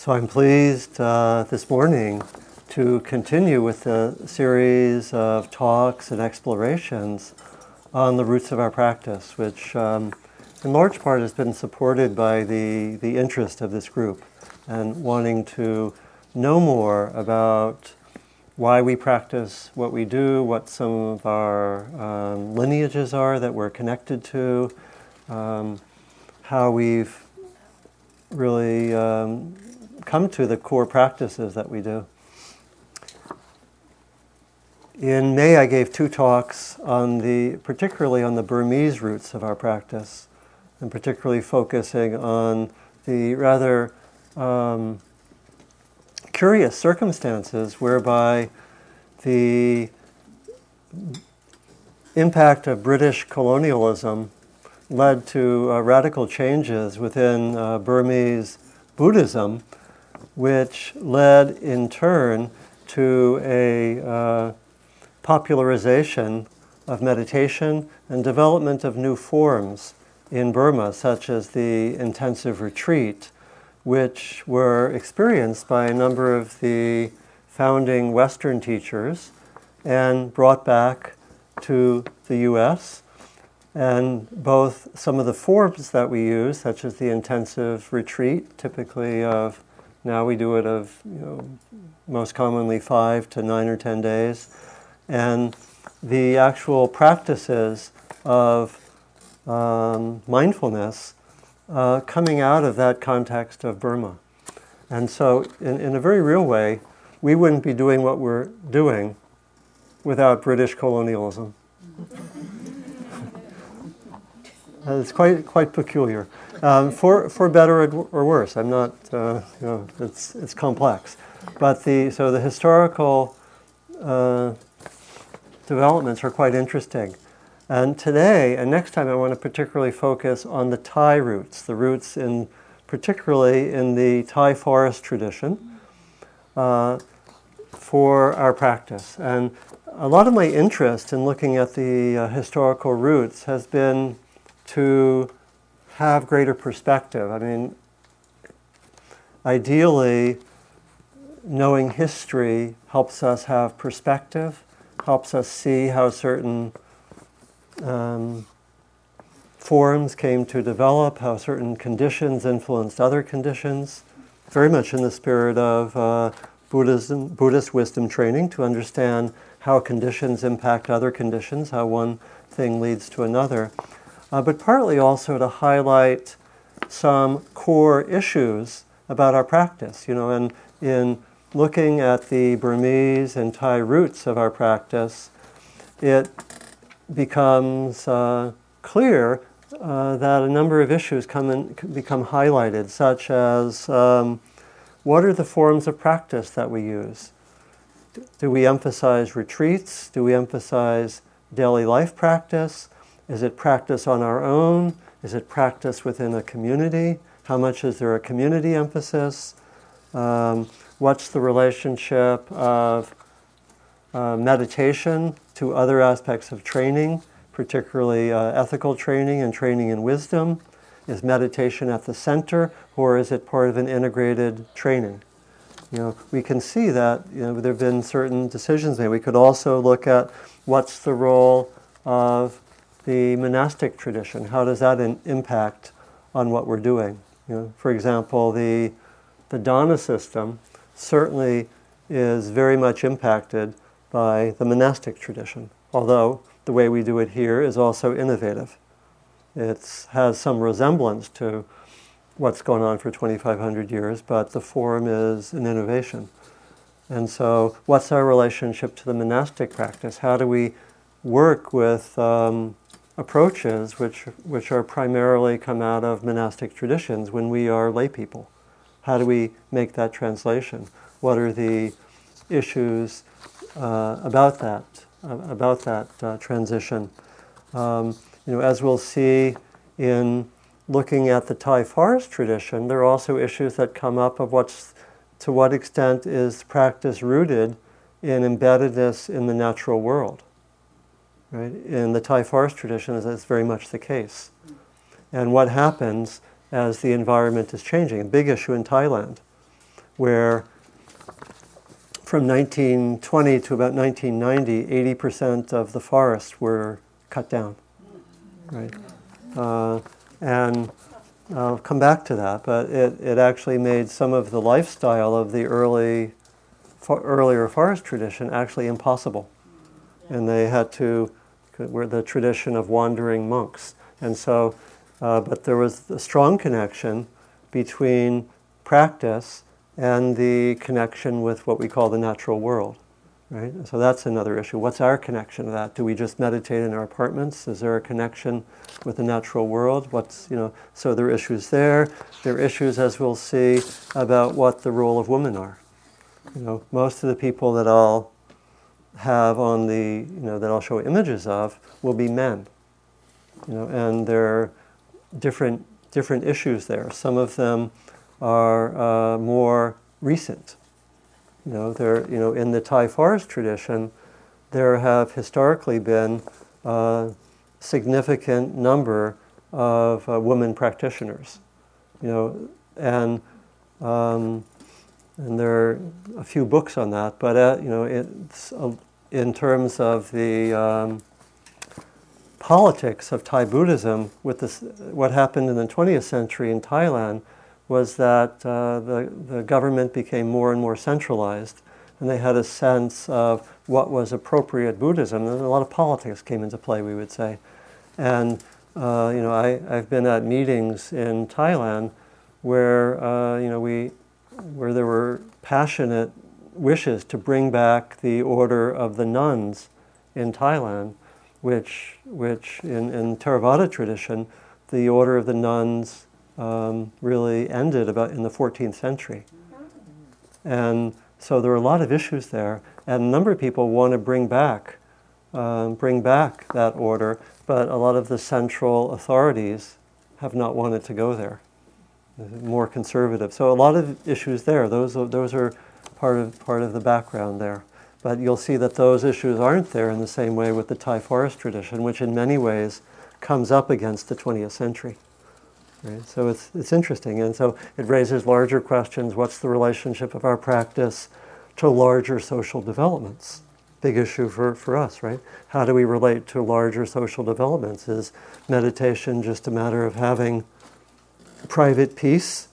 So I'm pleased uh, this morning to continue with the series of talks and explorations on the roots of our practice, which um, in large part has been supported by the, the interest of this group and wanting to know more about why we practice what we do, what some of our um, lineages are that we're connected to, um, how we've really um, come to the core practices that we do. In May, I gave two talks on the, particularly on the Burmese roots of our practice, and particularly focusing on the rather um, curious circumstances whereby the impact of British colonialism led to uh, radical changes within uh, Burmese Buddhism which led in turn to a uh, popularization of meditation and development of new forms in Burma, such as the intensive retreat, which were experienced by a number of the founding Western teachers and brought back to the US. And both some of the forms that we use, such as the intensive retreat, typically of now we do it of you know, most commonly five to nine or ten days. And the actual practices of um, mindfulness uh, coming out of that context of Burma. And so, in, in a very real way, we wouldn't be doing what we're doing without British colonialism. it's quite, quite peculiar um, for, for better or worse. I'm not, uh, you know, it's, it's complex. But the, so the historical uh, developments are quite interesting. And today, and next time, I want to particularly focus on the Thai roots, the roots in, particularly in the Thai forest tradition, uh, for our practice. And a lot of my interest in looking at the uh, historical roots has been to have greater perspective. I mean, ideally, knowing history helps us have perspective, helps us see how certain um, forms came to develop, how certain conditions influenced other conditions. Very much in the spirit of uh, Buddhism, Buddhist wisdom training to understand how conditions impact other conditions, how one thing leads to another uh, but partly also to highlight some core issues about our practice. You know, and in looking at the Burmese and Thai roots of our practice, it becomes uh, clear uh, that a number of issues come in, become highlighted, such as um, what are the forms of practice that we use? Do we emphasize retreats? Do we emphasize daily life practice? Is it practice on our own? Is it practice within a community? How much is there a community emphasis? Um, what's the relationship of uh, meditation to other aspects of training, particularly uh, ethical training and training in wisdom? Is meditation at the center, or is it part of an integrated training? You know, we can see that you know, there have been certain decisions made. We could also look at what's the role of the monastic tradition, how does that in, impact on what we're doing? You know, for example, the, the dana system certainly is very much impacted by the monastic tradition, although the way we do it here is also innovative. It has some resemblance to what's going on for 2,500 years, but the form is an innovation. And so, what's our relationship to the monastic practice? How do we work with um, approaches which, which are primarily come out of monastic traditions when we are lay people. How do we make that translation? What are the issues uh, about that, uh, about that uh, transition? Um, you know, as we'll see in looking at the Thai forest tradition, there are also issues that come up of what's, to what extent is practice rooted in embeddedness in the natural world. Right? In the Thai forest tradition, that's very much the case. And what happens as the environment is changing? A big issue in Thailand. where from 1920 to about 1990, 80% of the forests were cut down. Right? Uh, and I'll come back to that, but it, it actually made some of the lifestyle of the early, for, earlier forest tradition actually impossible. And they had to, were the tradition of wandering monks. And so, uh, but there was a strong connection between practice and the connection with what we call the natural world. Right? So that's another issue. What's our connection to that? Do we just meditate in our apartments? Is there a connection with the natural world? What's you know? So there are issues there. There are issues, as we'll see, about what the role of women are. You know, most of the people that I'll have on the you know that I'll show images of will be men. You know, and there are different different issues there. Some of them are uh, more recent. You know, there, you know, in the Thai forest tradition, there have historically been a significant number of uh, women practitioners. You know, and um, and there are a few books on that. But uh, you know, it's, uh, in terms of the um, politics of Thai Buddhism, with this, what happened in the 20th century in Thailand was that uh, the, the government became more and more centralized, and they had a sense of what was appropriate Buddhism, and a lot of politics came into play, we would say. And uh, you know, I, I've been at meetings in Thailand where uh, you know we, where there were passionate wishes to bring back the order of the nuns in Thailand, which, which in, in Theravada tradition, the order of the nuns um, really ended about in the 14th century. And so there are a lot of issues there, and a number of people want to bring back, um, bring back that order, but a lot of the central authorities have not wanted to go there. More conservative. So a lot of issues there. Those are, those are part of part of the background there. But you'll see that those issues aren't there in the same way with the Thai forest tradition, which in many ways comes up against the 20th century. Right? So it's, it's interesting. And so it raises larger questions. What's the relationship of our practice to larger social developments? Big issue for, for us, right? How do we relate to larger social developments? Is meditation just a matter of having private peace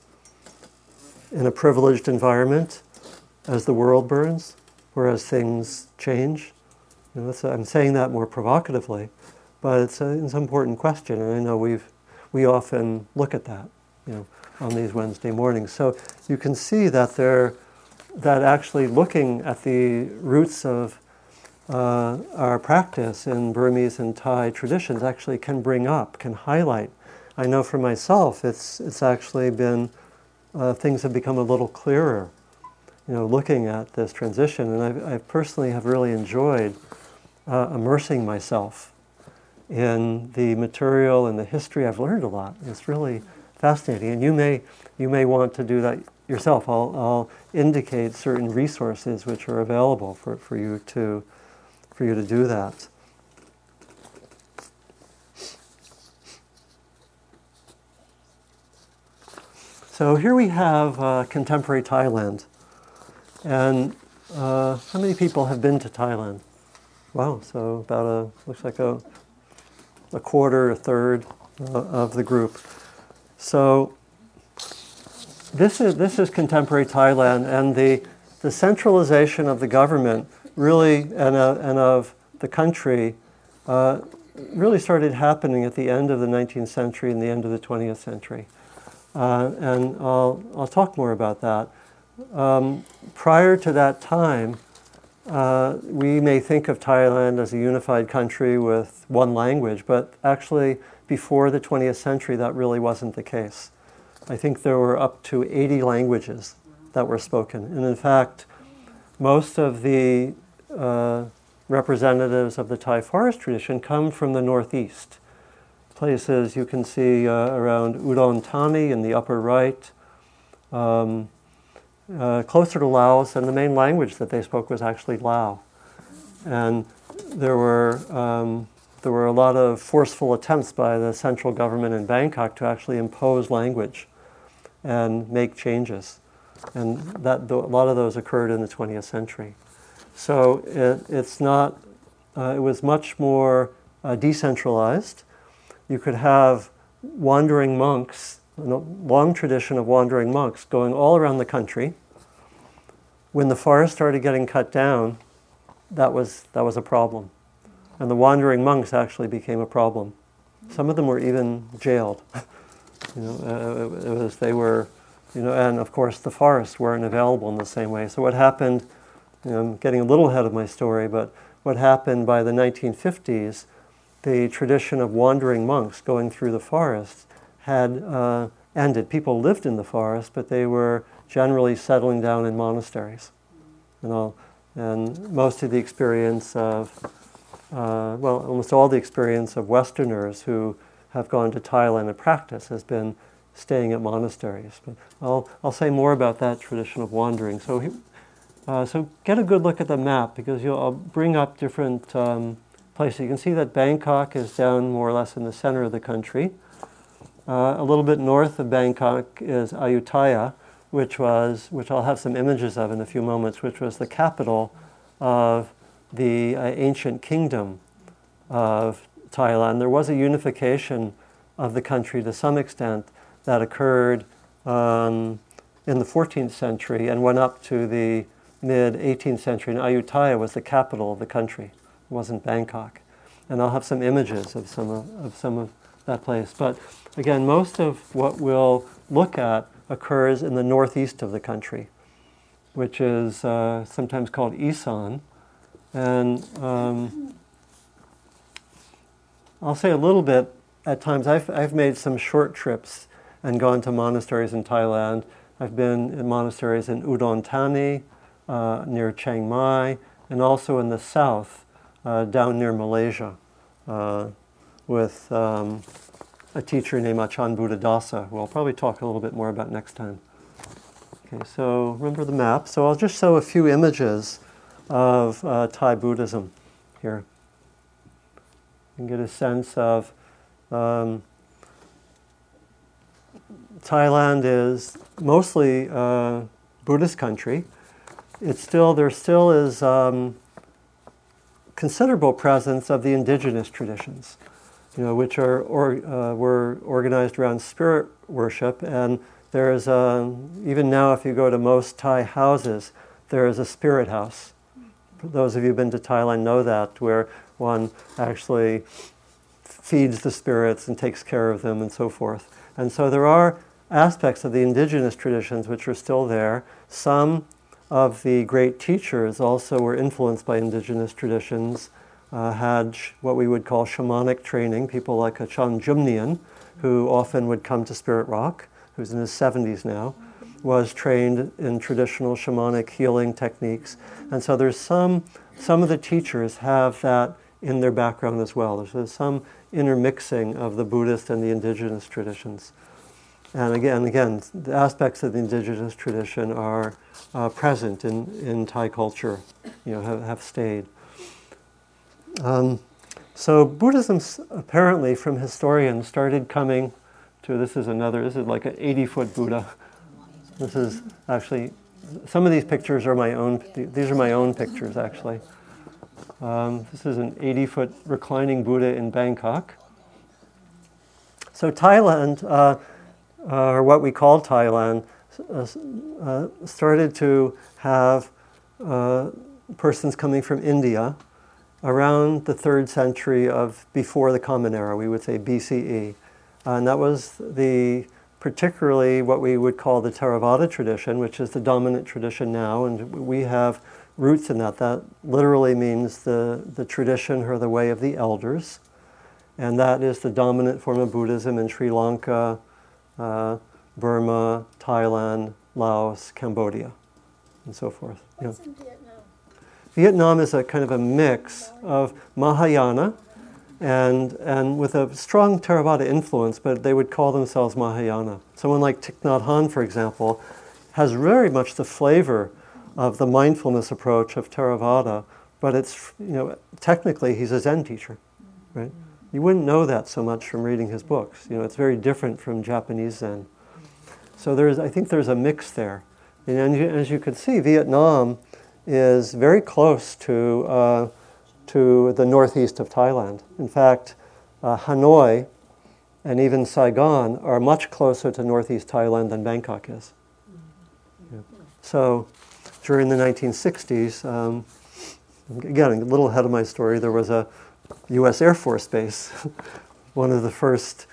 in a privileged environment as the world burns, whereas things change? You know, I'm saying that more provocatively, but it's, a, it's an important question, and I know we've we often look at that, you know, on these Wednesday mornings. So you can see that they're that actually looking at the roots of uh, our practice in Burmese and Thai traditions actually can bring up, can highlight. I know for myself, it's it's actually been uh, things have become a little clearer, you know, looking at this transition, and I've, I personally have really enjoyed uh, immersing myself in the material and the history. I've learned a lot. It's really fascinating, and you may you may want to do that yourself. I'll, I'll indicate certain resources which are available for, for you to for you to do that. So here we have uh, contemporary Thailand, and uh, how many people have been to Thailand? Wow, so about a looks like a a quarter, a third uh, of the group. So this is, this is contemporary Thailand, and the, the centralization of the government really and, uh, and of the country uh, really started happening at the end of the 19th century and the end of the 20th century. Uh, and I'll, I'll talk more about that. Um, prior to that time, uh, we may think of Thailand as a unified country with one language, but actually, before the 20th century, that really wasn't the case. I think there were up to 80 languages that were spoken. And in fact, most of the uh, representatives of the Thai forest tradition come from the Northeast. Places you can see uh, around Udon Thani in the upper right, um, uh, closer to Laos, and the main language that they spoke was actually Lao. And there were, um, there were a lot of forceful attempts by the central government in Bangkok to actually impose language and make changes. And that, a lot of those occurred in the 20th century. So it, it's not, uh, it was much more uh, decentralized. You could have wandering monks, a long tradition of wandering monks going all around the country. When the forest started getting cut down, that was, that was a problem. And the wandering monks actually became a problem. Some of them were even jailed. you know, uh, it was, they were, you know, and of course the forests weren't available in the same way. So what happened, you know, I'm getting a little ahead of my story, but what happened by the 1950s, the tradition of wandering monks going through the forests had uh, ended. People lived in the forest, but they were generally settling down in monasteries. You know, and most of the experience of, uh, well, almost all the experience of Westerners who have gone to Thailand and practice has been staying at monasteries. But I'll, I'll say more about that tradition of wandering. So, uh, so get a good look at the map because you'll, I'll bring up different um, You can see that Bangkok is down more or less in the center of the country. Uh, a little bit north of Bangkok is Ayutthaya, which was, which I'll have some images of in a few moments, which was the capital of the uh, ancient kingdom of Thailand. There was a unification of the country to some extent that occurred um, in the 14th century and went up to the mid 18th century. And Ayutthaya was the capital of the country, wasn't Bangkok. And I'll have some images of some of, of some of that place. But again, most of what we'll look at occurs in the northeast of the country, which is uh, sometimes called Isan. And um, I'll say a little bit at times. I've, I've made some short trips and gone to monasteries in Thailand. I've been in monasteries in Udon Thani, uh, near Chiang Mai, and also in the south, down near Malaysia, uh, with um, a teacher named Ajahn Buddhadasa, who I'll probably talk a little bit more about next time. Okay, so remember the map. So I'll just show a few images of uh, Thai Buddhism here. and get a sense of um, Thailand is mostly a Buddhist country. It's still there still is um, considerable presence of the indigenous traditions you know, which are or, uh, were organized around spirit worship. And there's a, even now, if you go to most Thai houses, there is a spirit house. For those of you who've been to Thailand know that, where one actually feeds the spirits and takes care of them and so forth. And so there are aspects of the indigenous traditions which are still there. Some of the great teachers also were influenced by indigenous traditions uh, had what we would call shamanic training, people like Ajahn Jumnien, who often would come to Spirit Rock, who's in his 70s now, was trained in traditional shamanic healing techniques. And so there's some, some of the teachers have that in their background as well. There's some intermixing of the Buddhist and the indigenous traditions. And again, again, the aspects of the indigenous tradition are uh, present in, in Thai culture, you know, have, have stayed. Um, so Buddhism apparently, from historians, started coming to this is another. This is like an 80-foot Buddha. This is actually some of these pictures are my own. These are my own pictures actually. Um, this is an 80-foot reclining Buddha in Bangkok. So Thailand, uh, uh, or what we call Thailand, uh, uh started to have uh, persons coming from India around the third century of before the Common Era, we would say BCE. and that was the particularly what we would call the Theravada tradition, which is the dominant tradition now, and we have roots in that. That literally means the, the tradition or the way of the elders, and that is the dominant form of Buddhism in Sri Lanka, uh, Burma, Thailand, Laos, Cambodia, and so forth. What's yeah. Vietnam Vietnam is a kind of a mix of Mahayana and, and with a strong Theravada influence, but they would call themselves Mahayana. Someone like Thich Nhat Hanh, for example, has very much the flavor of the mindfulness approach of Theravada, but it's, you know, technically he's a Zen teacher, right? You wouldn't know that so much from reading his books. You know, it's very different from Japanese Zen. So there's, I think there's a mix there. And as you can see, Vietnam is very close to, uh, to the northeast of Thailand. In fact, uh, Hanoi and even Saigon are much closer to northeast Thailand than Bangkok is. Yeah. So during the 1960s, um, again, a little ahead of my story, there was a U.S. Air Force base. One of the first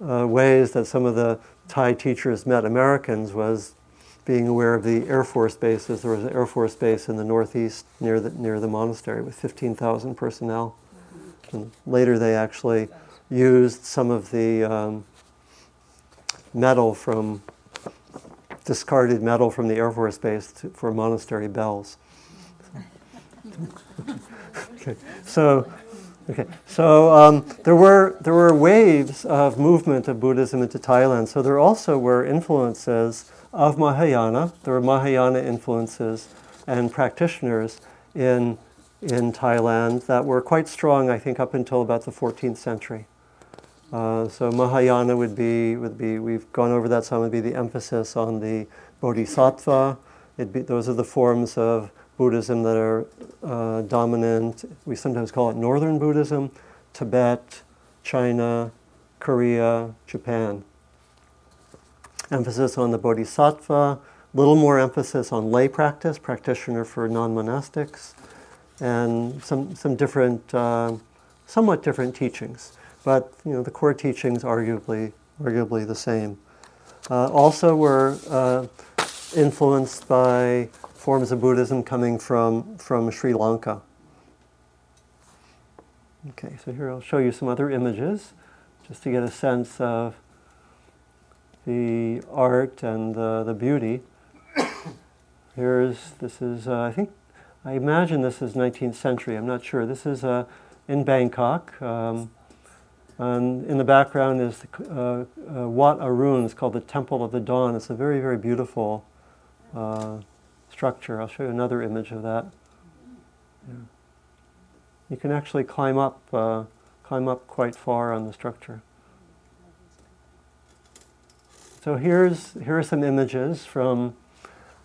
uh, ways that some of the Thai teachers met Americans was being aware of the Air Force bases. There was an Air Force base in the northeast near the, near the monastery with 15,000 personnel. And later they actually used some of the um, metal from discarded metal from the Air Force Base to, for monastery bells. okay, so okay, so um, there were there were waves of movement of Buddhism into Thailand. So there also were influences of Mahayana. There were Mahayana influences and practitioners in in Thailand that were quite strong, I think, up until about the 14th century. Uh, so Mahayana would be would be we've gone over that some would be the emphasis on the Bodhisattva. Be, those are the forms of Buddhism that are uh, dominant. We sometimes call it Northern Buddhism, Tibet, China, Korea, Japan. Emphasis on the Bodhisattva, a little more emphasis on lay practice, practitioner for non-monastics, and some some different, uh, somewhat different teachings but you know the core teachings arguably arguably the same. Uh, also, we're uh, influenced by forms of Buddhism coming from from Sri Lanka. Okay, so here I'll show you some other images, just to get a sense of the art and the, the beauty. Here's this is uh, I think I imagine this is 19th century. I'm not sure. This is uh, in Bangkok. Um, and in the background is the, uh, uh, Wat Arun. It's called the Temple of the Dawn. It's a very, very beautiful uh, structure. I'll show you another image of that. Yeah. You can actually climb up, uh, climb up quite far on the structure. So here's here are some images from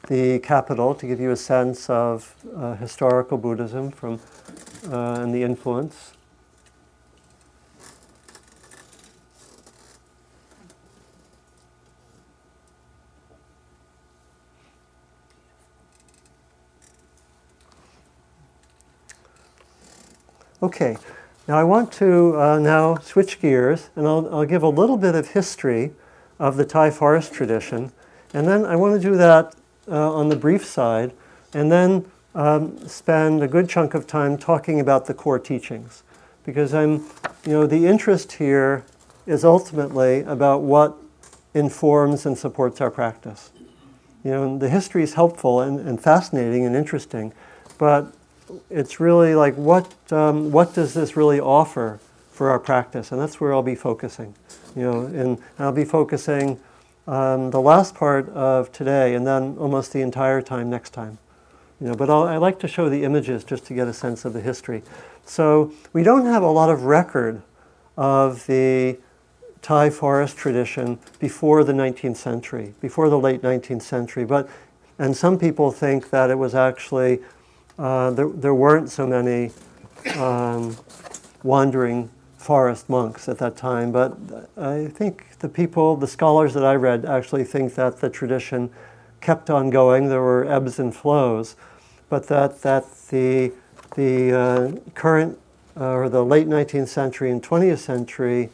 the capital to give you a sense of uh, historical Buddhism from uh, and the influence. Okay, now I want to uh, now switch gears and I'll, I'll give a little bit of history of the Thai forest tradition. And then I want to do that uh, on the brief side and then um, spend a good chunk of time talking about the core teachings. Because I'm, you know, the interest here is ultimately about what informs and supports our practice. You know, the history is helpful and, and fascinating and interesting, but it's really like what um, what does this really offer for our practice, and that's where I'll be focusing. You know, and I'll be focusing um, the last part of today, and then almost the entire time next time. You know, but I'll, I like to show the images just to get a sense of the history. So we don't have a lot of record of the Thai forest tradition before the 19th century, before the late 19th century. But and some people think that it was actually uh, there, there weren't so many um, wandering forest monks at that time, but I think the people, the scholars that I read, actually think that the tradition kept on going. There were ebbs and flows, but that, that the, the uh, current uh, or the late 19th century and 20th century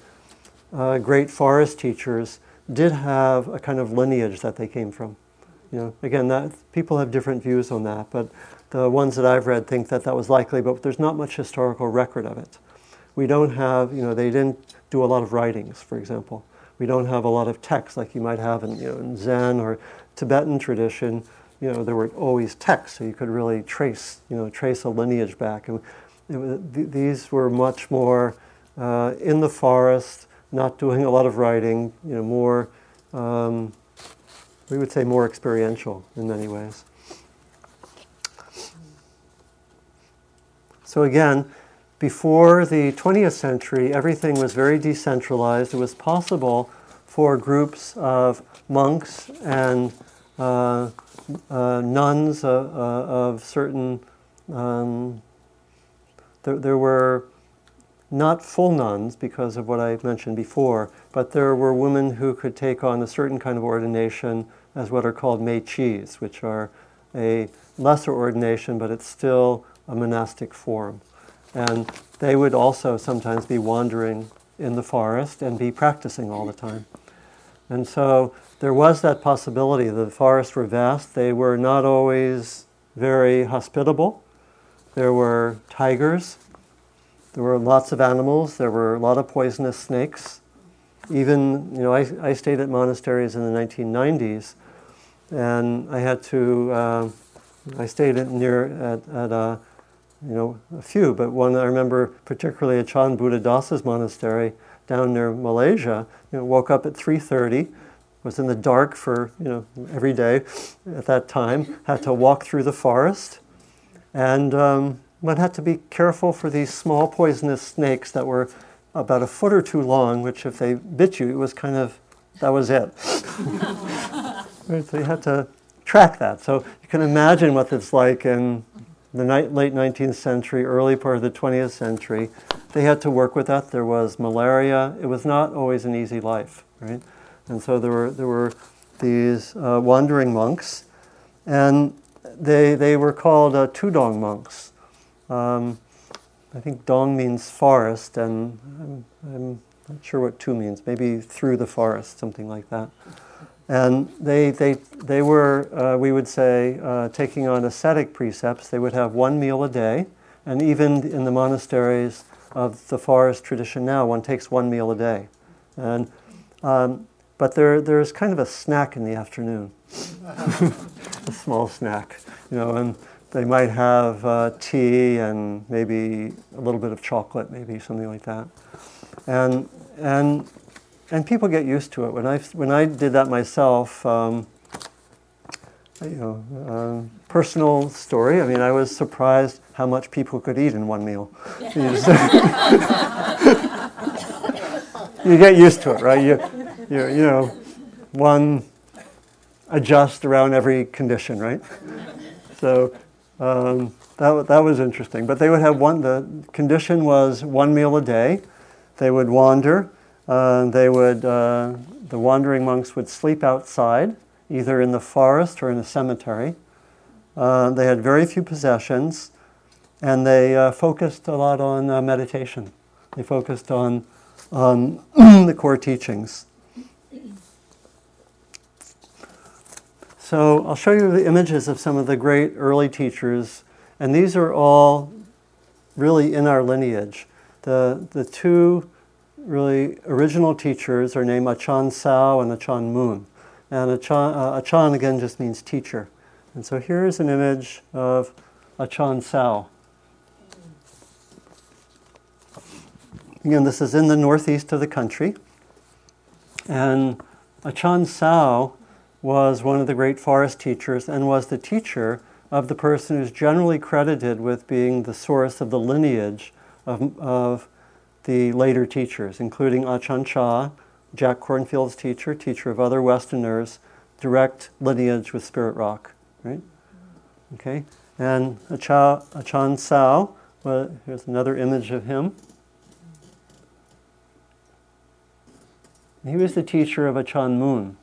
uh, great forest teachers did have a kind of lineage that they came from. You know, again, that people have different views on that, but the ones that I've read think that that was likely, but there's not much historical record of it. We don't have, you know, they didn't do a lot of writings, for example. We don't have a lot of texts like you might have in, you know, in Zen or Tibetan tradition. You know, there were always texts, so you could really trace, you know, trace a lineage back. And was, th- these were much more uh, in the forest, not doing a lot of writing. You know, more, um, we would say, more experiential in many ways. So again, before the 20th century, everything was very decentralized. It was possible for groups of monks and uh, uh, nuns uh, uh, of certain. Um, there, there were not full nuns because of what I mentioned before, but there were women who could take on a certain kind of ordination as what are called meichis, which are a lesser ordination, but it's still a monastic form. And they would also sometimes be wandering in the forest and be practicing all the time. And so there was that possibility. The forests were vast. They were not always very hospitable. There were tigers. There were lots of animals. There were a lot of poisonous snakes. Even, you know, I, I stayed at monasteries in the 1990s, and I had to, uh, I stayed at, near at, at a, you know, a few, but one I remember particularly at Chan Buddhadasa's monastery down near Malaysia. You know, woke up at 3:30, was in the dark for you know every day at that time. Had to walk through the forest, and um, one had to be careful for these small poisonous snakes that were about a foot or two long. Which, if they bit you, it was kind of that was it. so you had to track that. So you can imagine what it's like in the late 19th century, early part of the 20th century, they had to work with that. There was malaria. It was not always an easy life, right? And so there were, there were these uh, wandering monks, and they, they were called uh, Tudong monks. Um, I think dong means forest, and I'm, I'm not sure what tu means. Maybe through the forest, something like that. And they, they, they were, uh, we would say, uh, taking on ascetic precepts. They would have one meal a day. And even in the monasteries of the forest tradition now, one takes one meal a day. And, um, but there, there's kind of a snack in the afternoon, a small snack, you know, and they might have uh, tea and maybe a little bit of chocolate, maybe something like that. And, and and people get used to it. When I when I did that myself, um, you know, uh, personal story. I mean, I was surprised how much people could eat in one meal. you get used to it, right? You, you, you know, one adjust around every condition, right? So um, that, that was interesting. But they would have one, the condition was one meal a day. They would wander. Uh, they would, uh, the wandering monks would sleep outside, either in the forest or in a cemetery. Uh, they had very few possessions, and they uh, focused a lot on uh, meditation. They focused on, on the core teachings. So I'll show you the images of some of the great early teachers, and these are all really in our lineage. The, the two really original teachers are named Ajahn Sao and Ajahn Mun. And Ajahn, uh, Ajahn again just means teacher. And so here's an image of Ajahn Sao. Again, this is in the northeast of the country. And Ajahn Sao was one of the great forest teachers and was the teacher of the person who's generally credited with being the source of the lineage of, of the later teachers, including Ajahn Chah, Jack Kornfield's teacher, teacher of other Westerners, direct lineage with Spirit Rock, right? Okay, and Acha, Ajahn Sao, well, here's another image of him. He was the teacher of Ajahn Mun.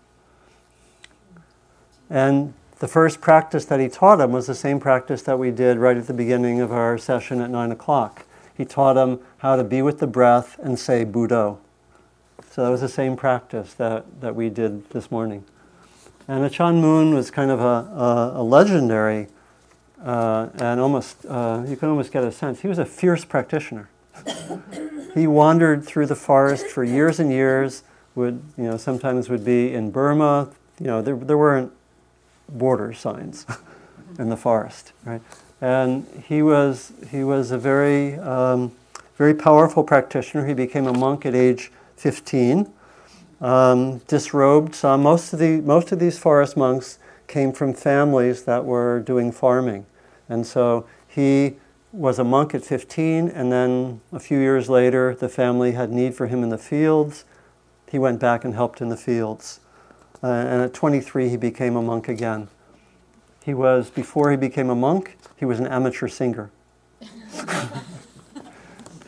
And the first practice that he taught him was the same practice that we did right at the beginning of our session at 9 o'clock he taught them how to be with the breath and say Buddho. So that was the same practice that, that we did this morning. And Ajahn Mun was kind of a, a, a legendary, uh, and almost, uh, you can almost get a sense, he was a fierce practitioner. he wandered through the forest for years and years, would, you know, sometimes would be in Burma, you know, there, there weren't border signs in the forest, right? And he was, he was a very, um, very powerful practitioner. He became a monk at age 15, um, disrobed. So most of, the, most of these forest monks came from families that were doing farming. And so he was a monk at 15, and then a few years later, the family had need for him in the fields. He went back and helped in the fields. uh, and at 23 he became a monk again. He was, before he became a monk, he was an amateur singer.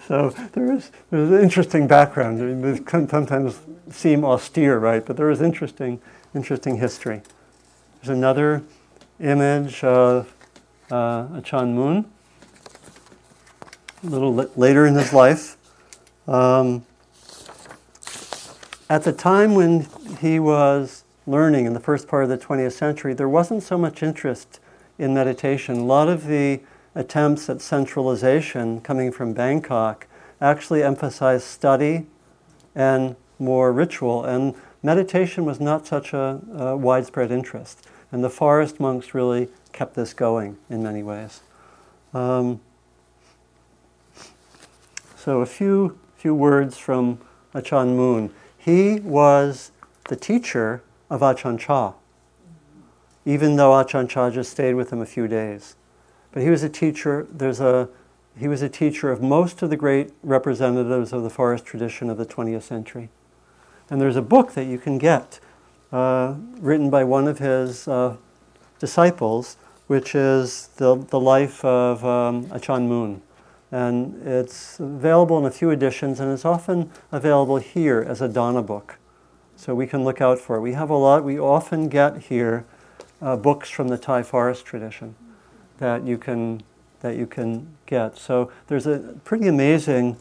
so there is there's an interesting background. I mean, they can sometimes seem austere, right? But there is interesting, interesting history. There's another image of uh, Ajahn Mun, a little later in his life. Um, at the time when he was learning in the first part of the 20th century, there wasn't so much interest in meditation. A lot of the attempts at centralization coming from Bangkok actually emphasized study and more ritual, and meditation was not such a, a widespread interest. And the forest monks really kept this going in many ways. Um, so a few few words from Ajahn Mun. He was the teacher of Ajahn Chah, even though Ajahn Chah just stayed with him a few days. But he was a teacher, there's a, he was a teacher of most of the great representatives of the forest tradition of the 20th century. And there's a book that you can get uh, written by one of his uh, disciples, which is the, the life of um, Ajahn Mun. And it's available in a few editions, and it's often available here as a Dana book so we can look out for it. We have a lot, we often get here uh, books from the Thai forest tradition that you can, that you can get. So there's a pretty amazing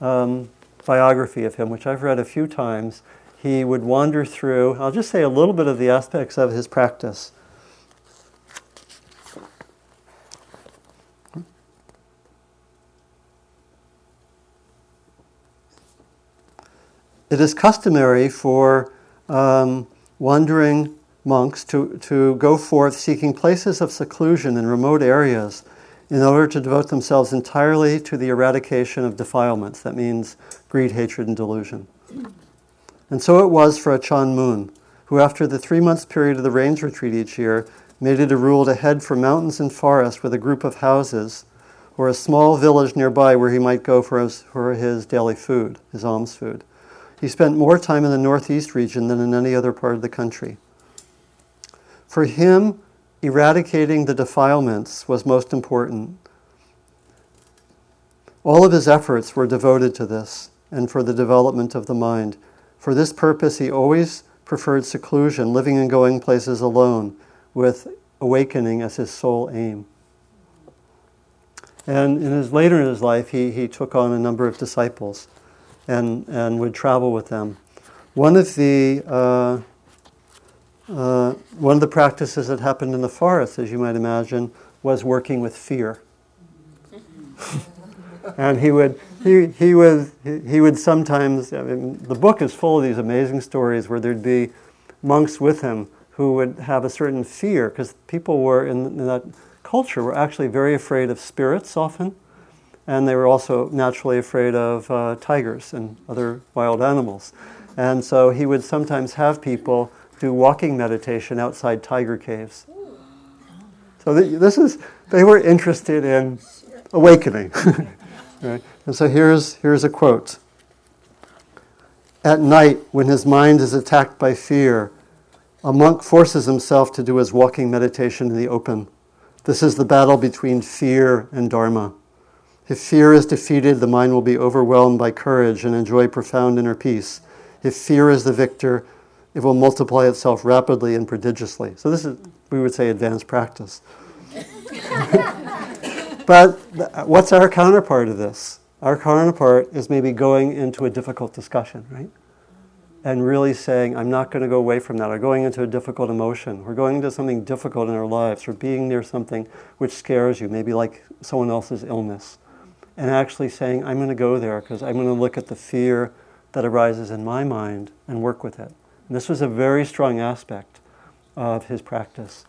um, biography of him, which I've read a few times. He would wander through, I'll just say a little bit of the aspects of his practice. It is customary for um, wandering monks to, to go forth seeking places of seclusion in remote areas in order to devote themselves entirely to the eradication of defilements. That means greed, hatred, and delusion. And so it was for Ajahn Mun, who, after the three months period of the rains retreat each year, made it a rule to head for mountains and forests with a group of houses or a small village nearby where he might go for his, for his daily food, his alms food. He spent more time in the Northeast region than in any other part of the country. For him, eradicating the defilements was most important. All of his efforts were devoted to this and for the development of the mind. For this purpose, he always preferred seclusion, living and going places alone, with awakening as his sole aim. And in his later in his life, he, he took on a number of disciples and, and would travel with them. One of the uh, uh, one of the practices that happened in the forest, as you might imagine, was working with fear. and he would he, he would he would sometimes I mean, the book is full of these amazing stories where there'd be monks with him who would have a certain fear because people were in, in that culture were actually very afraid of spirits often and they were also naturally afraid of uh, tigers and other wild animals. And so he would sometimes have people do walking meditation outside tiger caves. So this is, they were interested in awakening. right? And so here's, here's a quote. At night, when his mind is attacked by fear, a monk forces himself to do his walking meditation in the open. This is the battle between fear and Dharma. If fear is defeated, the mind will be overwhelmed by courage and enjoy profound inner peace. If fear is the victor, it will multiply itself rapidly and prodigiously. So, this is, we would say, advanced practice. but what's our counterpart of this? Our counterpart is maybe going into a difficult discussion, right? And really saying, I'm not going to go away from that. Or going into a difficult emotion. We're going into something difficult in our lives, or being near something which scares you, maybe like someone else's illness and actually saying, I'm going to go there because I'm going to look at the fear that arises in my mind and work with it. And this was a very strong aspect of his practice.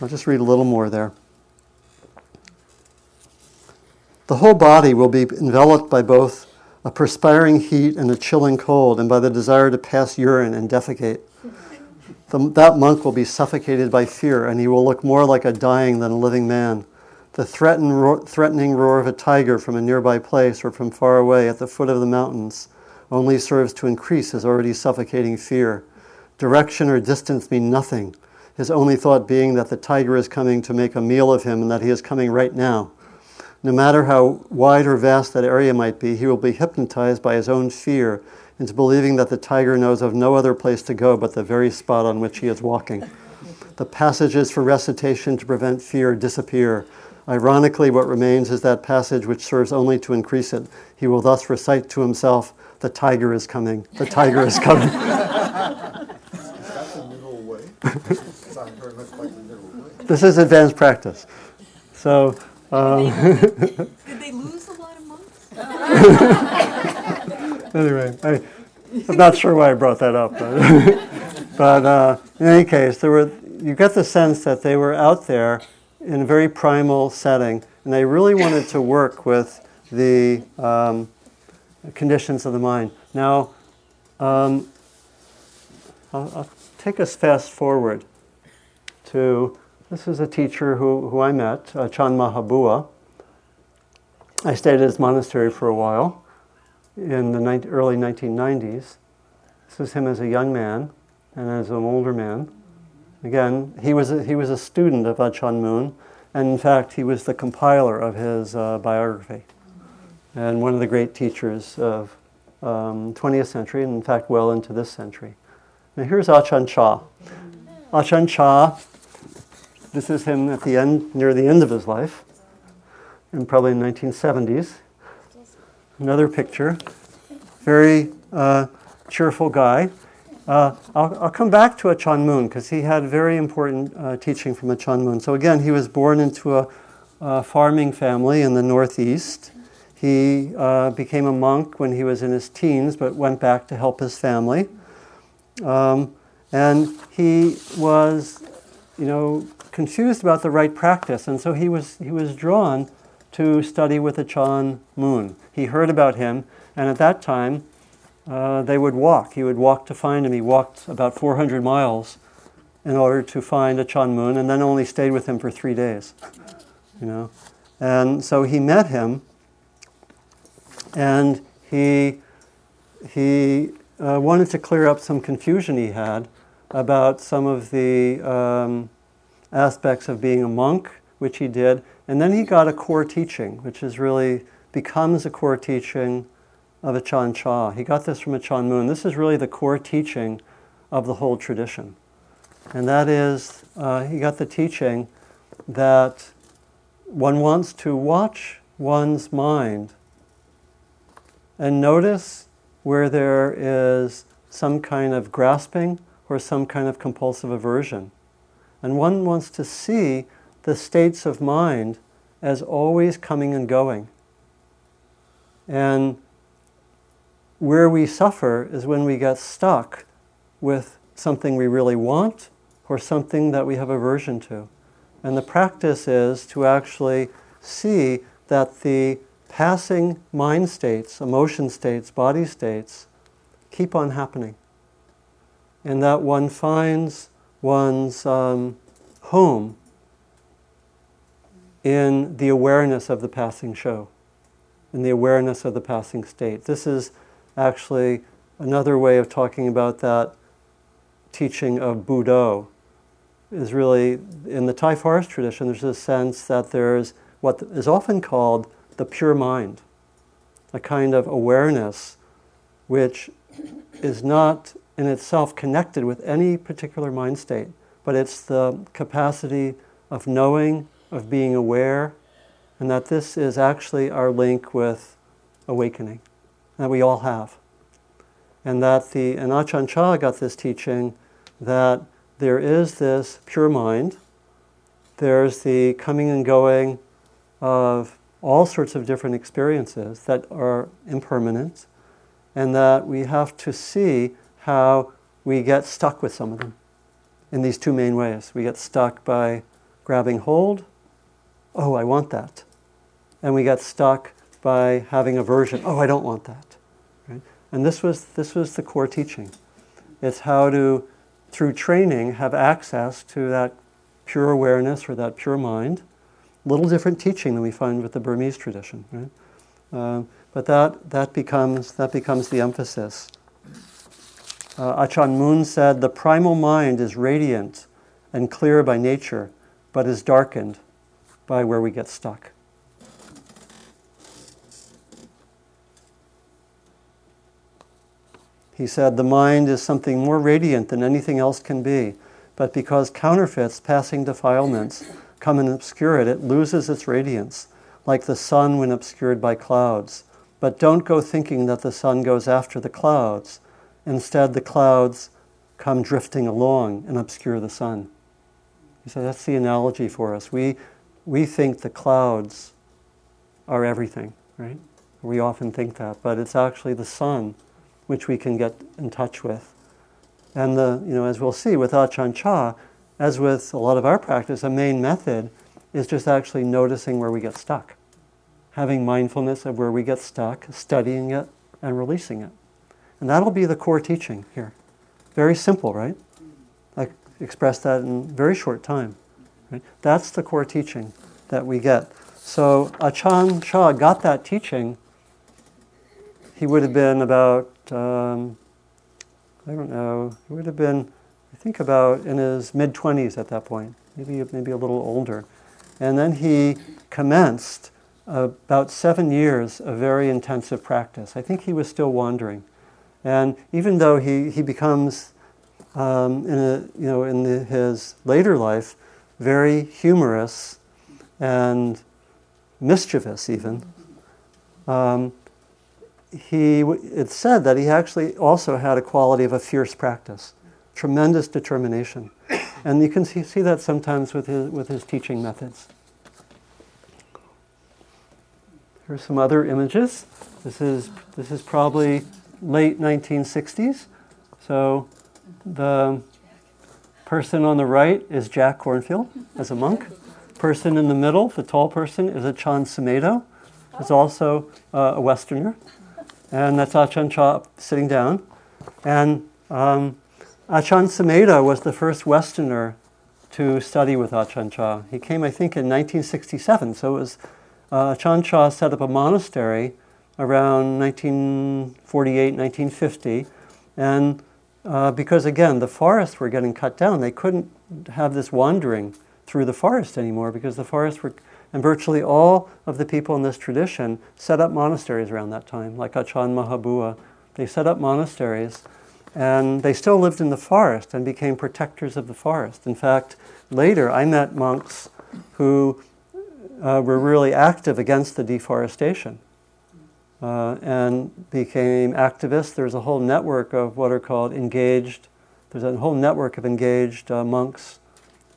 I'll just read a little more there. The whole body will be enveloped by both a perspiring heat and a chilling cold, and by the desire to pass urine and defecate. The, that monk will be suffocated by fear, and he will look more like a dying than a living man the threatening roar of a tiger from a nearby place or from far away at the foot of the mountains only serves to increase his already suffocating fear. Direction or distance mean nothing, his only thought being that the tiger is coming to make a meal of him and that he is coming right now. No matter how wide or vast that area might be, he will be hypnotized by his own fear into believing that the tiger knows of no other place to go but the very spot on which he is walking. The passages for recitation to prevent fear disappear. Ironically, what remains is that passage which serves only to increase it. He will thus recite to himself, The tiger is coming, the tiger is coming. this is advanced practice. So. Um, did, they, lose a lot of monks? anyway, I, am not sure why I brought that up. But, but uh, in any case, there were, you get the sense that they were out there in a very primal setting, and they really wanted to work with the um, conditions of the mind. Now, um, I'll, I'll, take us fast forward to this is a teacher who, who I met, uh, Chan Mahabua. I stayed at his monastery for a while in the ni- early 1990s. This is him as a young man and as an older man. Again, he was a, he was a student of Ajahn Mun, and in fact, he was the compiler of his uh, biography, and one of the great teachers of um, 20th century, and in fact, well into this century. Now, here's Ajahn Chah. Ajahn Chah, this is him at the end, near the end of his life, and probably in 1970s. Another picture, very uh, cheerful guy. Uh, I'll, I'll, come back to Ajahn Mun because he had very important uh, teaching from Ajahn Mun. So again, he was born into a, a farming family in the Northeast. He uh, became a monk when he was in his teens, but went back to help his family. Um, and he was, you know, confused about the right practice, and so he was he was drawn to study with Ajahn Mun. He heard about him, and at that time uh, they would walk. He would walk to find him. He walked about 400 miles in order to find Ajahn Mun, and then only stayed with him for three days. You know, and so he met him, and he he uh, wanted to clear up some confusion he had about some of the um, aspects of being a monk, which he did, and then he got a core teaching, which is really becomes a core teaching of Ajahn Chah. He got this from Ajahn Mun. This is really the core teaching of the whole tradition. And that is, uh, he got the teaching that one wants to watch one's mind and notice where there is some kind of grasping or some kind of compulsive aversion. And one wants to see the states of mind as always coming and going. And where we suffer is when we get stuck with something we really want or something that we have aversion to. And the practice is to actually see that the passing mind states, emotion states, body states keep on happening. And that one finds one's um, home in the awareness of the passing show, in the awareness of the passing state. This is actually another way of talking about that teaching of Buddha is really in the Thai forest tradition, there's a sense that there's what is often called the pure mind, a kind of awareness which is not in itself connected with any particular mind state, but it's the capacity of knowing, of being aware, and that this is actually our link with awakening that we all have. And that the, and Chah got this teaching that there is this pure mind, there's the coming and going of all sorts of different experiences that are impermanent, and that we have to see how we get stuck with some of them in these two main ways. We get stuck by grabbing hold, oh, I want that. And we get stuck by having aversion, oh, I don't want that. And this was, this was the core teaching. It's how to, through training, have access to that pure awareness or that pure mind. Little different teaching than we find with the Burmese tradition, right? Uh, but that, that, becomes, that becomes the emphasis. uh, Ajahn Mun said, The primal mind is radiant and clear by nature, but is darkened by where we get stuck. He said, The mind is something more radiant than anything else can be, but because counterfeits, passing defilements, come and obscure it, it loses its radiance, like the sun when obscured by clouds. But don't go thinking that the sun goes after the clouds. Instead, the clouds come drifting along and obscure the sun. He said, That's the analogy for us. We, we think the clouds are everything, right? We often think that, but it's actually the sun which we can get in touch with. And the, you know, as we'll see with Ajahn Chah, as with a lot of our practice, a main method is just actually noticing where we get stuck, having mindfulness of where we get stuck, studying it, and releasing it. And that'll be the core teaching here. Very simple, right? I expressed that in very short time. Right? That's the core teaching that we get. So Ajahn Chah got that teaching. He would have been about um, I don't know, he would have been, I think, about in his mid 20s at that point, maybe, maybe a little older. And then he commenced about seven years of very intensive practice. I think he was still wandering. And even though he, he becomes, um, in, a, you know, in the, his later life, very humorous and mischievous, even, um, he, it's said that he actually also had a quality of a fierce practice, tremendous determination. And you can see, see that sometimes with his, with his teaching methods. Here's some other images. This is, this is probably late 1960s. So the person on the right is Jack Kornfield as a monk. Person in the middle, the tall person, is Ajahn Sumedho, who's also uh, a Westerner and that's Ajahn Chah sitting down. And um, Ajahn Sumedho was the first Westerner to study with Ajahn Chah. He came, I think, in 1967. So it was uh, Ajahn Chah set up a monastery around 1948, 1950, and uh, because again the forests were getting cut down, they couldn't have this wandering through the forest anymore because the forests were and virtually all of the people in this tradition set up monasteries around that time, like Ajahn Mahabua. They set up monasteries and they still lived in the forest and became protectors of the forest. In fact, later I met monks who uh, were really active against the deforestation uh, and became activists. There's a whole network of what are called engaged, there's a whole network of engaged uh, monks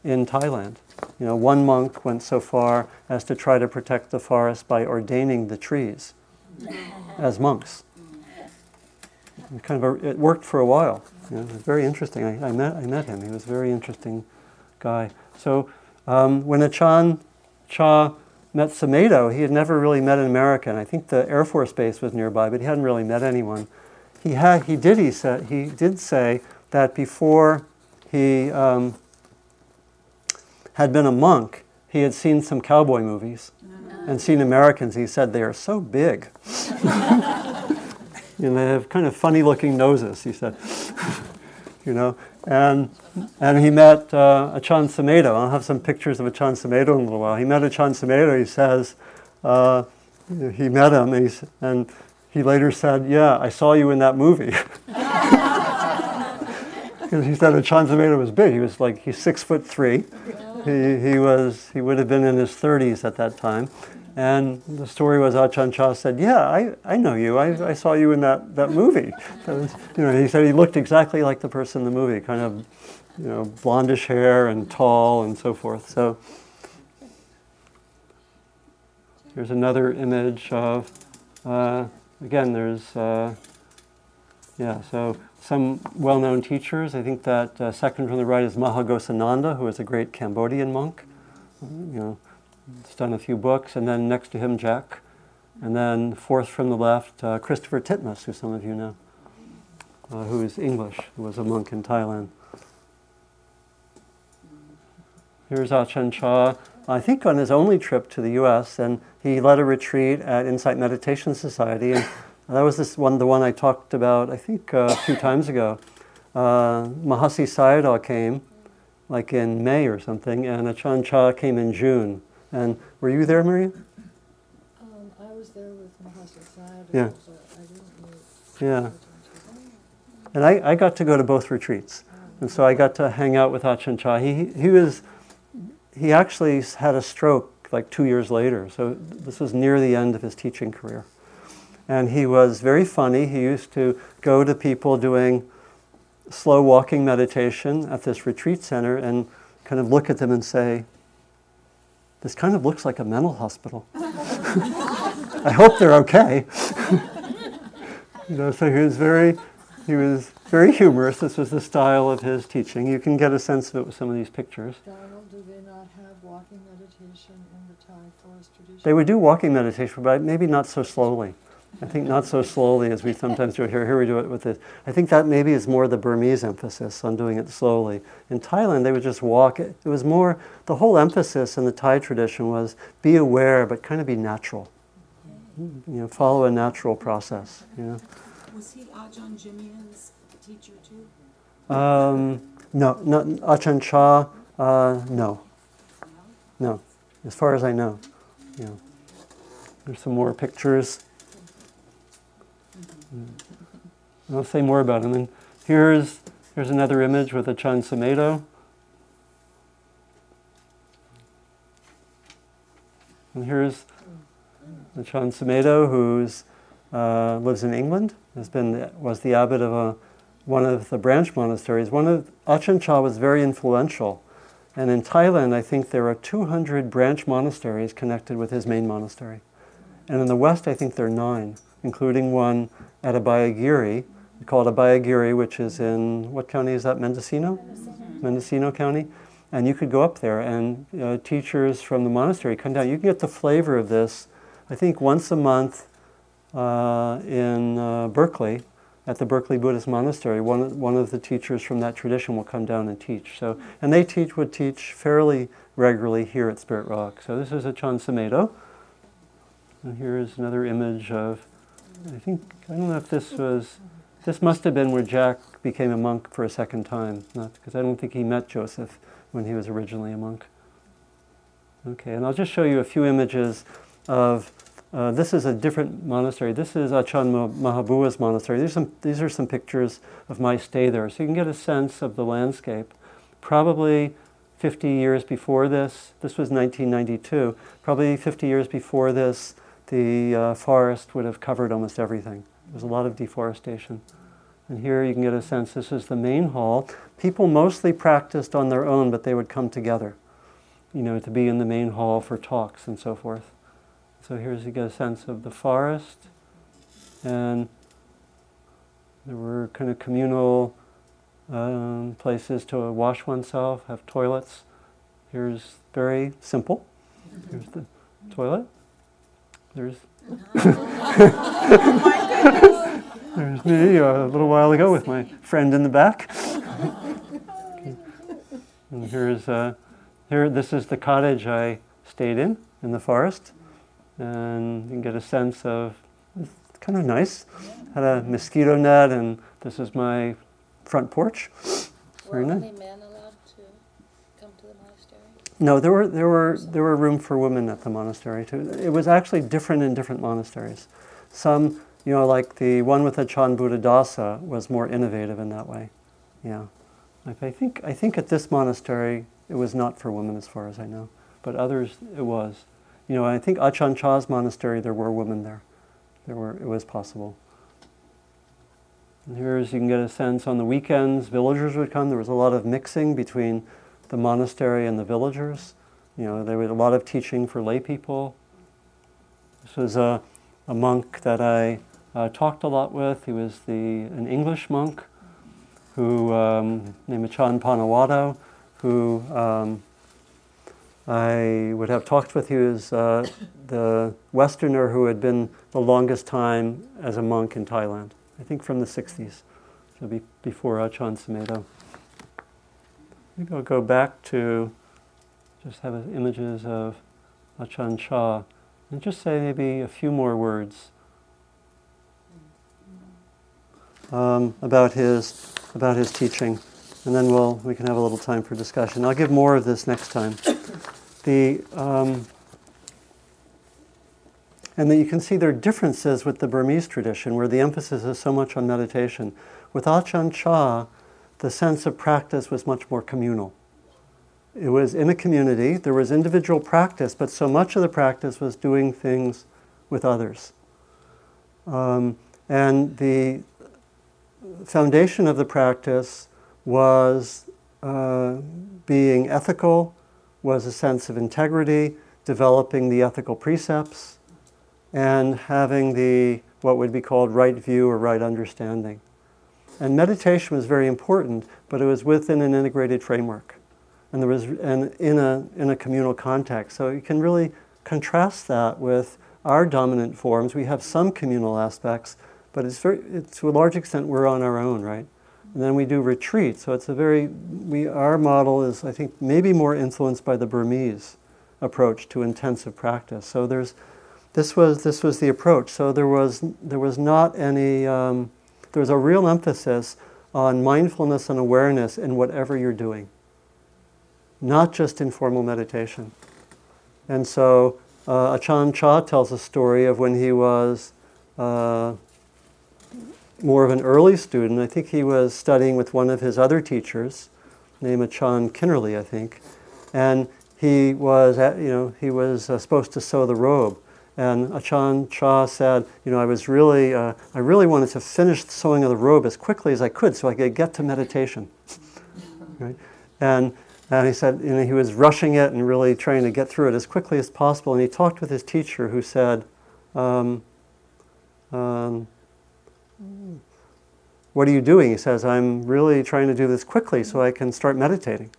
in Thailand. You know, one monk went so far as to try to protect the forest by ordaining the trees as monks. It kind of a, it worked for a while. You know, it was very interesting. I, I, met I met him. He was a very interesting guy. So um, when Ajahn Chah met Sumedho, he had never really met an American. I think the Air Force Base was nearby, but he hadn't really met anyone. He had he did he said he did say that before he um, had been a monk, he had seen some cowboy movies and seen Americans. He said they are so big. and they have kind of funny looking noses, he said. you know, and, and he met uh, Ajahn Sumedho. I'll have some pictures of Ajahn Sumedho in a little while. He met Ajahn Sumedho. He says, uh, he met him, and, and he later said, Yeah, I saw you in that movie. Because he said Ajahn Sumedho was big. He was like, he's six foot three. He, he, was, he would have been in his 30s at that time. And the story was Ajahn Chah said, Yeah, I, I know you. I, I saw you in that, that movie. Was, you know, he said he looked exactly like the person in the movie, kind of you know, blondish hair and tall and so forth. So here's another image of, uh, again, there's, uh, yeah, so some well-known teachers. I think that uh, second from the right is Maha Ghosananda, who is a great Cambodian monk. You know, he's done a few books, and then next to him, Jack. And then fourth from the left, uh, Christopher Titmuss, who some of you know, uh, who is English, who was a monk in Thailand. Here's Ajahn Chah, I think on his only trip to the U.S., and he led a retreat at Insight Meditation Society. And that was this one, the one I talked about, I think, uh, a few times ago. uh, Mahasi Sayadaw came, like in May or something, and Ajahn Chah came in June. And were you there, Maria? Um, I was there with Mahasi Sayadaw, Yeah. but I didn't. Yeah. And I, I got to go to both retreats. And so I got to hang out with Ajahn Chah. He, he was, he actually had a stroke like two years later. So this was near the end of his teaching career. And he was very funny. He used to go to people doing slow walking meditation at this retreat center and kind of look at them and say, This kind of looks like a mental hospital. I hope they're okay. you know, so he was very, he was very humorous. This was the style of his teaching. You can get a sense of it with some of these pictures. Donald, do they not have walking meditation in the Thai forest tradition? They would do walking meditation, but maybe not so slowly. I think not so slowly as we sometimes do it here. Here we do it with this. I think that maybe is more the Burmese emphasis on doing it slowly. In Thailand, they would just walk. It it was more, the whole emphasis in the Thai tradition was be aware, but kind of be natural. You know, follow a natural process. You know. Was he Ajahn Jumnien's teacher too? Um, no, not Ajahn Chah. Uh, no, no. As far as I know, yeah. There's some more pictures. I'll say more about him. And here's here's another image with Ajahn Sumedho. And here's Ajahn Sumedho, who's uh, lives in England. Has been was the abbot of a one of the branch monasteries. One of Ajahn Chah was very influential, and in Thailand, I think there are 200 branch monasteries connected with his main monastery, and in the West, I think there are nine, including one at Abhayagiri, called Abhayagiri, which is in what county is that? Mendocino, Mendocino County, and you could go up there, and uh, teachers from the monastery come down. You can get the flavor of this. I think once a month uh, in uh, Berkeley, at the Berkeley Buddhist Monastery, one, of- one of the teachers from that tradition will come down and teach. So, and they teach would teach fairly regularly here at Spirit Rock. So this is Ajahn Sumedho. And here is another image of, I think, I don't know if this was, this must have been where Jack became a monk for a second time, because I don't think he met Joseph when he was originally a monk. Okay, and I'll just show you a few images of uh, this is a different monastery. This is Ajahn Mahabua's monastery. These are, some, these are some pictures of my stay there, so you can get a sense of the landscape. Probably 50 years before this, this was 1992, probably 50 years before this, the uh, forest would have covered almost everything. There was a lot of deforestation. And here you can get a sense this is the main hall. People mostly practiced on their own, but they would come together, you know, to be in the main hall for talks and so forth. So here's you get a sense of the forest, and there were kind of communal um, places to wash oneself, have toilets. Here's very simple. Here's the toilet. There's there's a little while ago with my friend in the back. And here's uh, here. This is the cottage I stayed in in the forest and you can get a sense of it's kind of nice. Had a mosquito net, and this is my front porch. Very Were nice. only men allowed to come to the monastery? No, there were there were there were room for women at the monastery too. It was actually different in different monasteries. Some, you know, like the one with the Chan Buddhadasa was more innovative in that way. Yeah, like I think I think at this monastery it was not for women as far as I know, but others it was. You know, I think Ajahn Chah's monastery there were women there. There were it was possible. And here's you can get a sense on the weekends villagers would come. There was a lot of mixing between the monastery and the villagers. You know, there was a lot of teaching for lay people. This was a, a monk that I uh, talked a lot with. He was the an English monk who um, named Ajahn Paññavaddho, who um, I would have talked with. He was uh, the Westerner who had been the longest time as a monk in Thailand. I think from the 60s, so be, before Ajahn Sumedho. Maybe I'll go back to just have images of Ajahn Chah and just say maybe a few more words um, about his about his teaching, and then we'll we can have a little time for discussion. I'll give more of this next time. The um, and that you can see there are differences with the Burmese tradition, where the emphasis is so much on meditation. With Ajahn Chah, the sense of practice was much more communal. It was in a community, there was individual practice, but so much of the practice was doing things with others. Um, and the foundation of the practice was uh, being ethical, was a sense of integrity, developing the ethical precepts, and having the what would be called right view or right understanding. And meditation was very important, but it was within an integrated framework. And there was and in a in a communal context. So you can really contrast that with our dominant forms. We have some communal aspects, but it's very to a large extent we're on our own, right? And then we do retreat. So it's a very we our model is I think maybe more influenced by the Burmese approach to intensive practice. So there's this was this was the approach. So there was there was not any um, there was a real emphasis on mindfulness and awareness in whatever you're doing, not just in formal meditation. And so uh, Ajahn Chah tells a story of when he was uh, more of an early student. I think he was studying with one of his other teachers, named Ajahn Kinaree, I think, and he was at, you know he was uh, supposed to sew the robe. And Ajahn Chah said, you know, I was really, uh, I really wanted to finish the sewing of the robe as quickly as I could so I could get to meditation. right? And, and he said, you know, he was rushing it and really trying to get through it as quickly as possible. And he talked with his teacher who said, um, um, what are you doing? He says, I'm really trying to do this quickly so I can start meditating.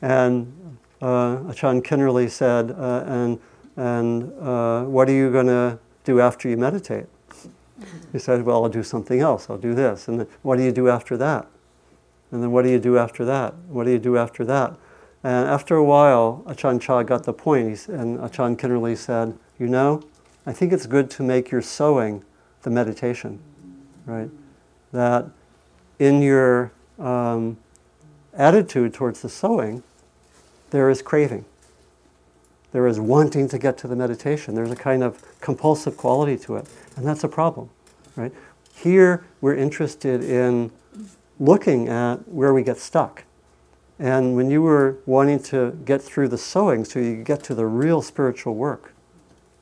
And uh, Ajahn Kinaree said, uh, and and uh, what are you going to do after you meditate? He said, Well, I'll do something else. I'll do this. And then, what do you do after that? And then, what do you do after that? What do you do after that? And after a while, Ajahn Chah got the point. point, and Ajahn Kinaree said, You know, I think it's good to make your sewing the meditation, right? That in your um, attitude towards the sewing, there is craving. There is wanting to get to the meditation. There's a kind of compulsive quality to it, and that's a problem, right? Here, we're interested in looking at where we get stuck. And when you were wanting to get through the sewing so you get to the real spiritual work,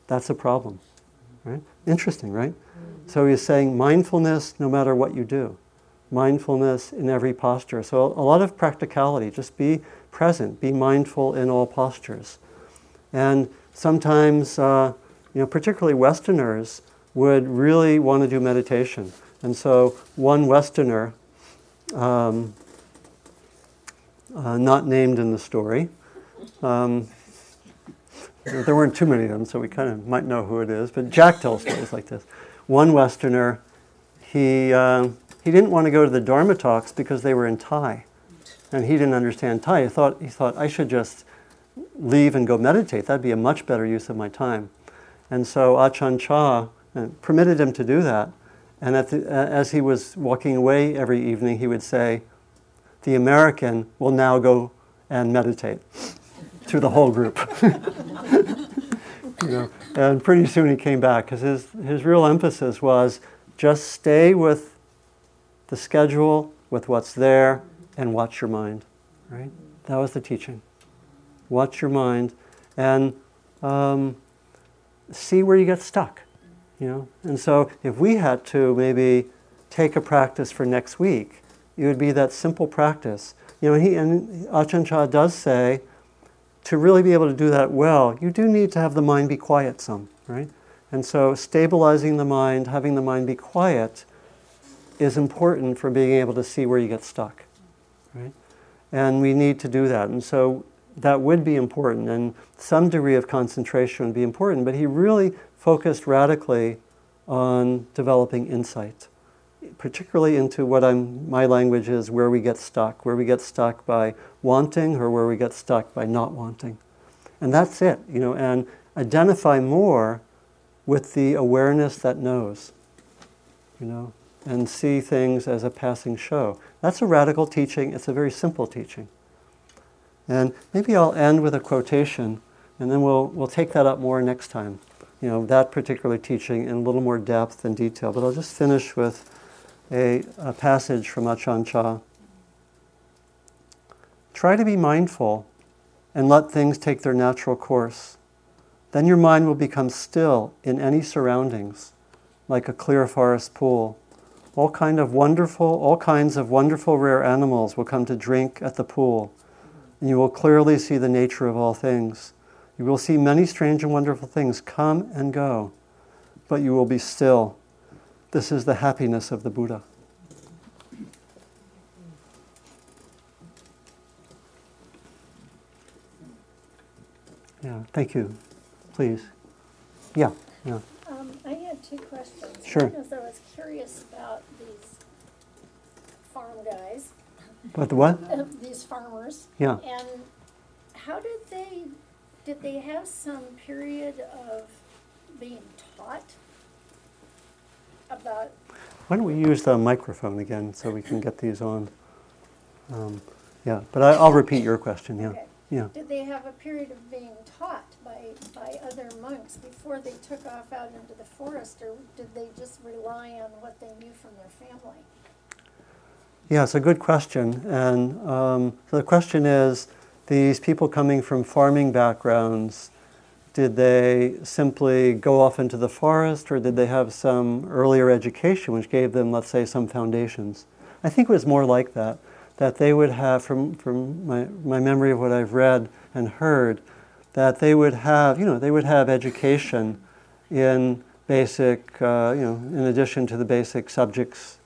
that's a problem, right? Interesting, right? So he's saying mindfulness no matter what you do, mindfulness in every posture. So a lot of practicality, just be present, be mindful in all postures. And sometimes, uh, you know, particularly Westerners would really want to do meditation. And so one Westerner, um, uh, not named in the story, um, there weren't too many of them, so we kind of might know who it is, but Jack tells stories like this. One Westerner, he, uh, he didn't want to go to the Dharma talks because they were in Thai. And he didn't understand Thai. He thought, he thought I should just leave and go meditate. That'd be a much better use of my time. And so Ajahn Chah uh, permitted him to do that. And the, uh, as he was walking away every evening, he would say, The American will now go and meditate to the whole group. you know, and pretty soon he came back because his, his real emphasis was just stay with the schedule, with what's there, and watch your mind. Right? That was the teaching watch your mind, and um, see where you get stuck. You know, and so if we had to maybe take a practice for next week, it would be that simple practice. You know, he, and Ajahn Chah does say, to really be able to do that well, you do need to have the mind be quiet some, right? And so stabilizing the mind, having the mind be quiet, is important for being able to see where you get stuck, right? And we need to do that. And so that would be important, and some degree of concentration would be important, but he really focused radically on developing insight, particularly into what I'm, my language is where we get stuck, where we get stuck by wanting or where we get stuck by not wanting. And that's it, you know, and identify more with the awareness that knows, you know. and see things as a passing show. That's a radical teaching. It's a very simple teaching. And maybe I'll end with a quotation, and then we'll, we'll take that up more next time. You know, that particular teaching in a little more depth and detail. But I'll just finish with a, a passage from Ajahn Chah. Try to be mindful and let things take their natural course. Then your mind will become still in any surroundings, like a clear forest pool. All kind of wonderful, all kinds of wonderful rare animals will come to drink at the pool, and you will clearly see the nature of all things. You will see many strange and wonderful things come and go, but you will be still. This is the happiness of the Buddha. Yeah, thank you. Please. Yeah, yeah. Um, I had two questions. Sure. One is I was curious about these farm guys, But what? uh, these farmers. Yeah. And how did they, did they have some period of being taught about, Why don't we use the microphone again so we can get these on? Um, yeah, but I, I'll repeat your question. Yeah, okay. Yeah. Did they have a period of being taught by, by other monks before they took off out into the forest, or did they just rely on what they knew from their family? Yeah, it's a good question. And um, so the question is these people coming from farming backgrounds, did they simply go off into the forest or did they have some earlier education which gave them, let's say, some foundations? I think it was more like that, that they would have, from, from my, my memory of what I've read and heard, that they would have, you know, they would have education in basic, uh, you know, in addition to the basic subjects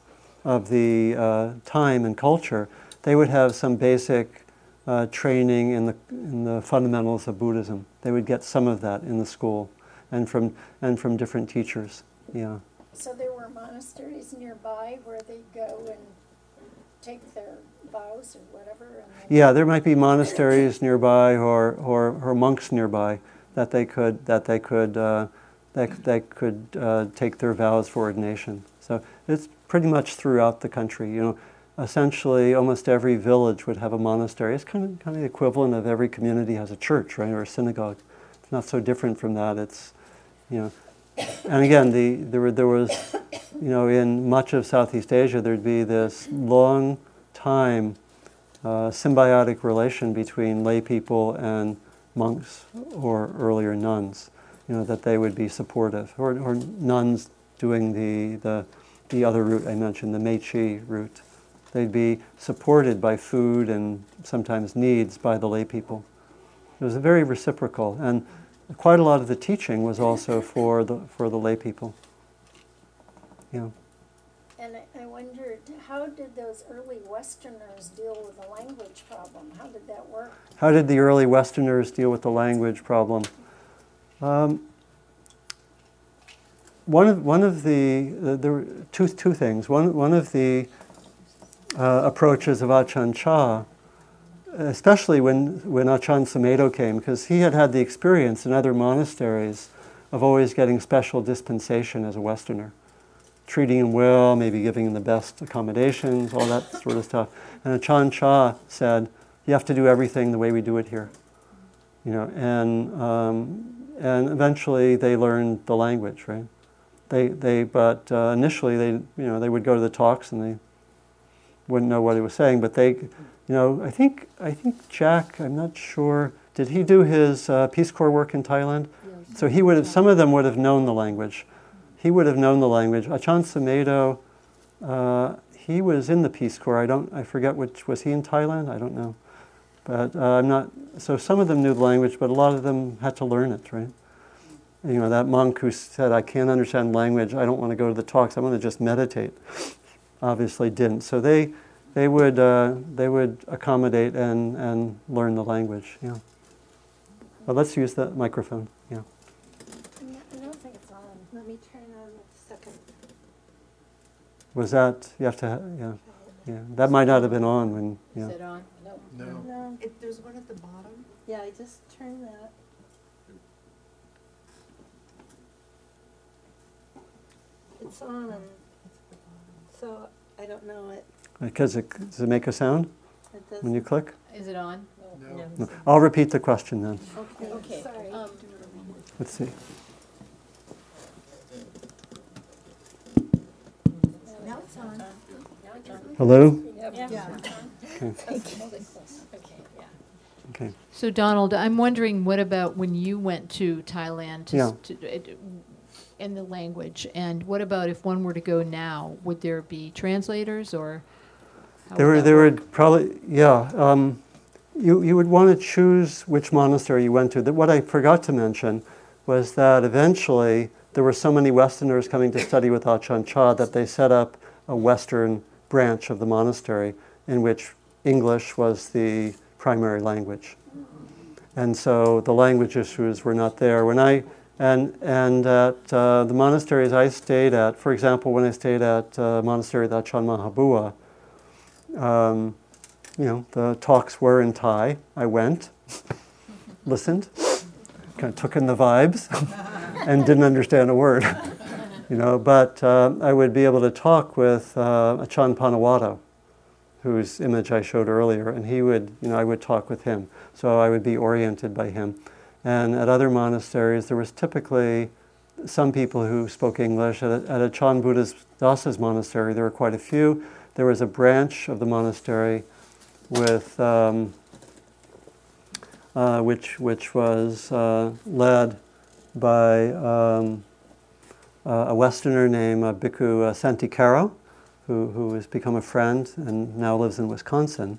of the uh, time and culture, they would have some basic uh, training in the, in the fundamentals of Buddhism. They would get some of that in the school and from, and from different teachers. Yeah. So there were monasteries nearby where they go and take their vows or whatever? Yeah, there might be monasteries nearby or, or, or monks nearby that they could, that they could, uh, that, that could uh, take their vows for ordination. So it's pretty much throughout the country. You know, essentially almost every village would have a monastery. It's kind of, kind of the equivalent of every community has a church, right, or a synagogue. It's not so different from that. It's, you know, and again, the, there, were, there was, you know, in much of Southeast Asia, there'd be this long time uh, symbiotic relation between lay people and monks or earlier nuns, you know, that they would be supportive, or, or nuns doing the, the, the other route I mentioned, the Meiji route. They'd be supported by food and sometimes needs by the lay people. It was very reciprocal, and quite a lot of the teaching was also for the, for the lay people. Yeah. And I- I wondered, how did those early Westerners deal with the language problem? How did that work? How did the early Westerners deal with the language problem? Um, one of one of the uh, there were two two things. One one of the uh, approaches of Ajahn Chah, especially when when Ajahn Sumedho came, because he had had the experience in other monasteries of always getting special dispensation as a Westerner, treating him well, maybe giving him the best accommodations, all that sort of stuff. And Chan Cha said, "You have to do everything the way we do it here." You know, and um, and eventually they learned the language, right? They, they, but uh, initially they, you know, they would go to the talks and they wouldn't know what he was saying. But they, you know, I think, I think Jack, I'm not sure, did he do his uh, Peace Corps work in Thailand? Yes. So he would have, some of them would have known the language. He would have known the language. Ajahn Sumedho, uh, he was in the Peace Corps. I don't, I forget which, was he in Thailand? I don't know. But uh, I'm not, so some of them knew the language, but a lot of them had to learn it, right? You know, that monk who said, I can't understand language, I don't want to go to the talks, I want to just meditate, obviously didn't. So they, they, would, uh, they would accommodate and, and learn the language, yeah. But let's use the microphone, yeah. I'm not- I don't think it's on. Let me turn on the second. Was that, you have to, ha- yeah, yeah. That might not have been on when, yeah. Is it on? No. No. No, If there's one at the bottom, yeah, I just turned that. It's on and So I don't know it. Because it, does it make a sound It when you click? Is it on? No. No. I'll repeat the question then. Okay. Okay. Sorry. um, Let's see. Now it's on. Hello? Yeah. Okay. So Donald, I'm wondering, what about when you went to Thailand to, Yeah. s- to it, in the language, and what about if one were to go now? Would there be translators or? how There would were, that there work? would probably, yeah. Um, you, you would want to choose which monastery you went to. That what I forgot to mention was that eventually there were so many Westerners coming to study with Ajahn Chah that they set up a Western branch of the monastery in which English was the primary language. And so the language issues were not there. When I and and at uh, the monasteries I stayed at, for example, when I stayed at uh, monastery of Ajahn Mahabua, um, you know, the talks were in Thai. I went, listened, kind of took in the vibes, and didn't understand a word. you know, but uh, I would be able to talk with uh, Ajahn Paññavaddho, whose image I showed earlier, and he would, you know, I would talk with him. So I would be oriented by him. And at other monasteries, there was typically some people who spoke English. At at a Chan Buddhist Dasa's monastery, there were quite a few. There was a branch of the monastery with um, uh, which which was uh, led by um, uh, a Westerner named uh, Bhikkhu uh, Santikaro, who who has become a friend and now lives in Wisconsin.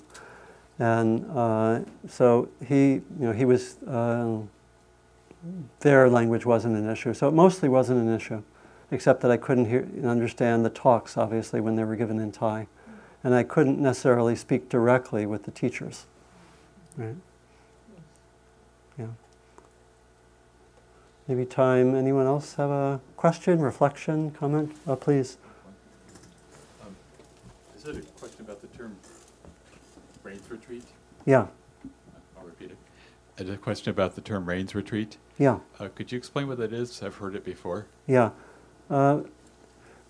And uh, so he, you know, he was. Uh, their language wasn't an issue, so it mostly wasn't an issue, except that I couldn't hear and understand the talks, obviously, when they were given in Thai, and I couldn't necessarily speak directly with the teachers. Right? Yeah. Maybe time. Anyone else have a question, reflection, comment? Uh, please. Um, Is that a question about the term rains retreat? Yeah. I'll repeat it. Uh, A question about the term rains retreat. Yeah. Uh, Could you explain what that is? I've heard it before. Yeah. Uh,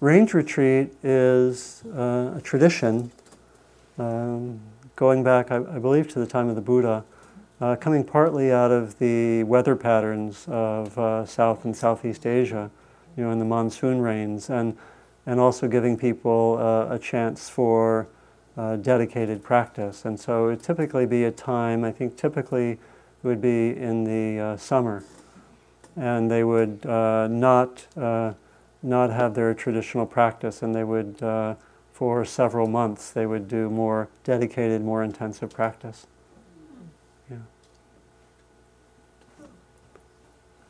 rains retreat is uh, a tradition um, going back, I, I believe, to the time of the Buddha, uh, coming partly out of the weather patterns of uh, South and Southeast Asia, you know, in the monsoon rains, and, and also giving people uh, a chance for uh, dedicated practice. And so it would typically be a time, I think typically it would be in the uh, summer and they would not not have their traditional practice, and they would for several months they would do more dedicated, more intensive practice.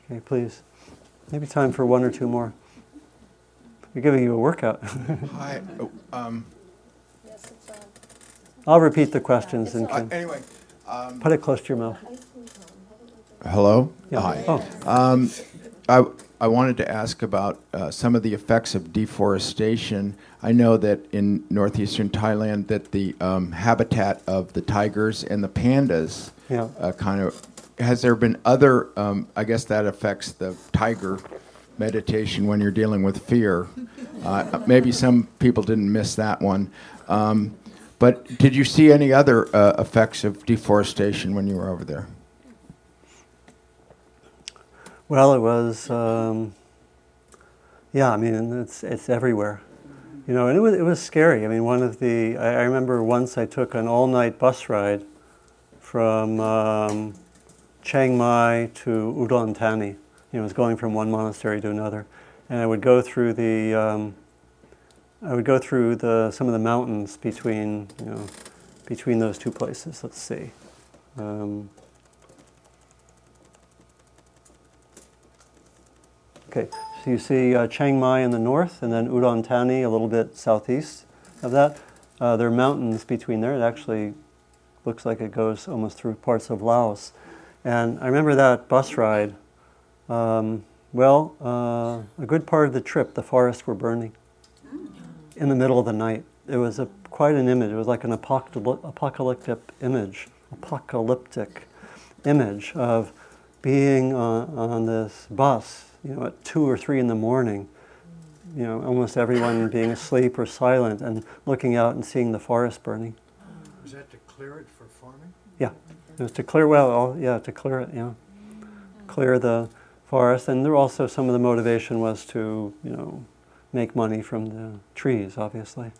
Okay, please. Maybe time for one or two more. We're giving you a workout. Hi. oh, Um, Yes, it's on. I'll repeat the questions and uh, anyway. Um, put it close to your mouth. hello. Yeah. Hi. Oh, Um, I, I wanted to ask about uh, some of the effects of deforestation. I know that in northeastern Thailand that the um, habitat of the tigers and the pandas yeah. uh, kind of has there been other um, I guess that affects the tiger meditation when you're dealing with fear. Uh, maybe some people didn't miss that one. Um, but did you see any other uh, effects of deforestation when you were over there? Well, it was, um, yeah. I mean, it's it's everywhere, you know. And it was it was scary. I mean, one of the I, I remember once I took an all night bus ride from um, Chiang Mai to Udon Thani. You know, it was going from one monastery to another, and I would go through the um, I would go through the some of the mountains between you know between those two places. Let's see. Um, Okay, so you see uh, Chiang Mai in the north, and then Udon Thani a little bit southeast of that. Uh, there are mountains between there. It actually looks like it goes almost through parts of Laos. And I remember that bus ride. Um, well, uh, a good part of the trip, the forests were burning in the middle of the night. It was a, quite an image. It was like an apocalyptic image, apocalyptic image of being on, on this bus, you know, at two or three in the morning, you know, almost everyone being asleep or silent and looking out and seeing the forest burning. Was that to clear it for farming? It was to clear, well, yeah, to clear it, yeah. Clear the forest. And there also some of the motivation was to, you know, make money from the trees, obviously.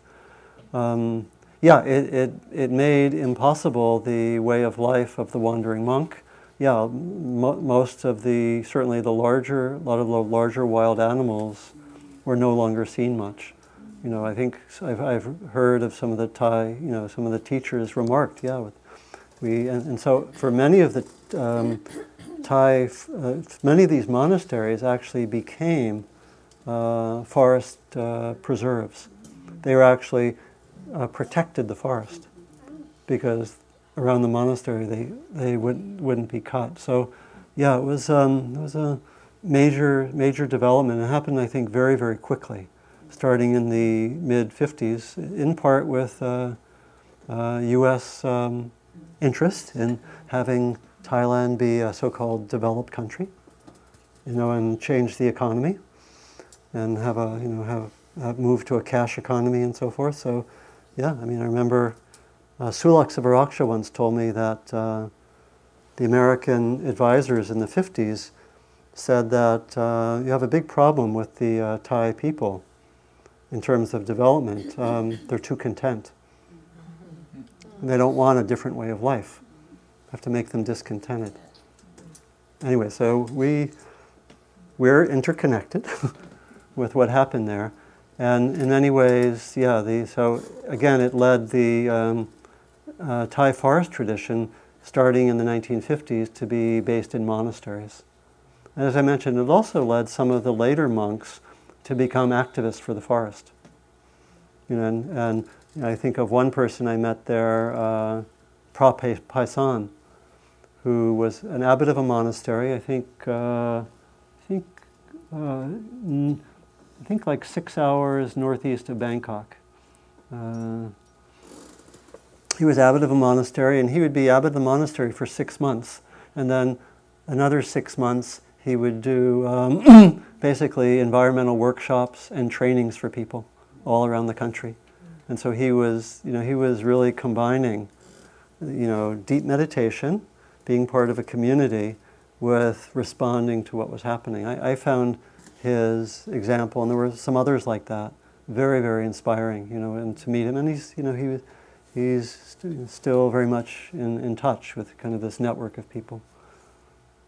Um, yeah, it, it, it made impossible the way of life of the wandering monk. Yeah, mo- most of the, certainly the larger, a lot of the larger wild animals were no longer seen much. You know, I think I've, I've heard of some of the Thai, you know, some of the teachers remarked, yeah, with, we, and, and so for many of the um, Thai, uh, many of these monasteries actually became uh, forest uh, preserves. They were actually uh, protected the forest because around the monastery they, they would, wouldn't be cut. So, yeah, it was, um, it was a major, major development. It happened, I think, very, very quickly, starting in the mid 50s, in part with uh, uh, U.S. Um, interest in having Thailand be a so-called developed country, you know, and change the economy, and have a, you know, have, have move to a cash economy and so forth. So, yeah, I mean, I remember uh, Sulak Sivaraksa once told me that uh, the American advisors in the 50s said that uh, you have a big problem with the uh, Thai people in terms of development. Um, they're too content. They don't want a different way of life. I Have to make them discontented. Anyway, so we we're interconnected with what happened there, and in many ways, yeah. The, so again, it led the um, uh, Thai forest tradition, starting in the 1950s, to be based in monasteries. And as I mentioned, it also led some of the later monks to become activists for the forest. You know, and, and I think of one person I met there, uh, Pra Paisan, who was an abbot of a monastery. I think, uh, I think, uh, I think like six hours northeast of Bangkok. Uh, he was abbot of a monastery, and he would be abbot of the monastery for six months, and then another six months he would do um, basically environmental workshops and trainings for people all around the country. And so he was, you know, he was really combining, you know, deep meditation, being part of a community, with responding to what was happening. I, I found his example, and there were some others like that, very, very inspiring, you know, and to meet him. And he's, you know, he was, he's st- still very much in, in touch with kind of this network of people.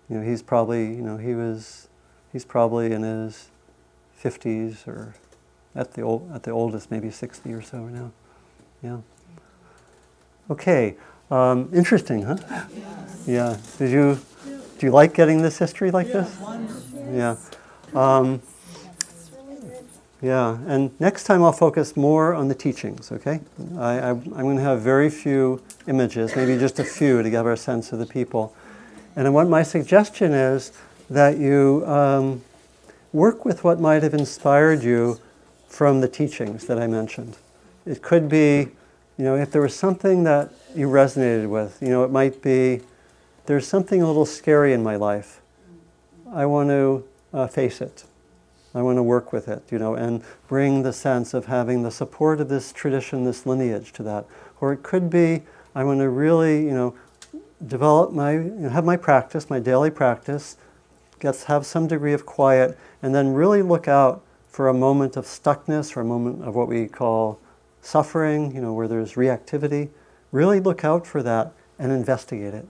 You know, he's probably, you know, he was, he's probably in his 50s or at the old, at the oldest, maybe 60 or so right now. Yeah. Okay. Um, interesting, huh? Yes. Yeah. Did you do you like getting this history like this? Yeah. Um, It's really good. yeah. And next time I'll focus more on the teachings. Okay. I, I, I'm going to have very few images, maybe just a few to give our sense of the people. And what my suggestion is that you um, work with what might have inspired you from the teachings that I mentioned. It could be, you know, if there was something that you resonated with, you know, it might be there's something a little scary in my life. I want to uh, face it. I want to work with it, you know, and bring the sense of having the support of this tradition, this lineage to that. Or it could be I want to really, you know, develop my, you know, have my practice, my daily practice, gets have some degree of quiet, and then really look out for a moment of stuckness or a moment of what we call suffering, you know, where there's reactivity. Really look out for that and investigate it.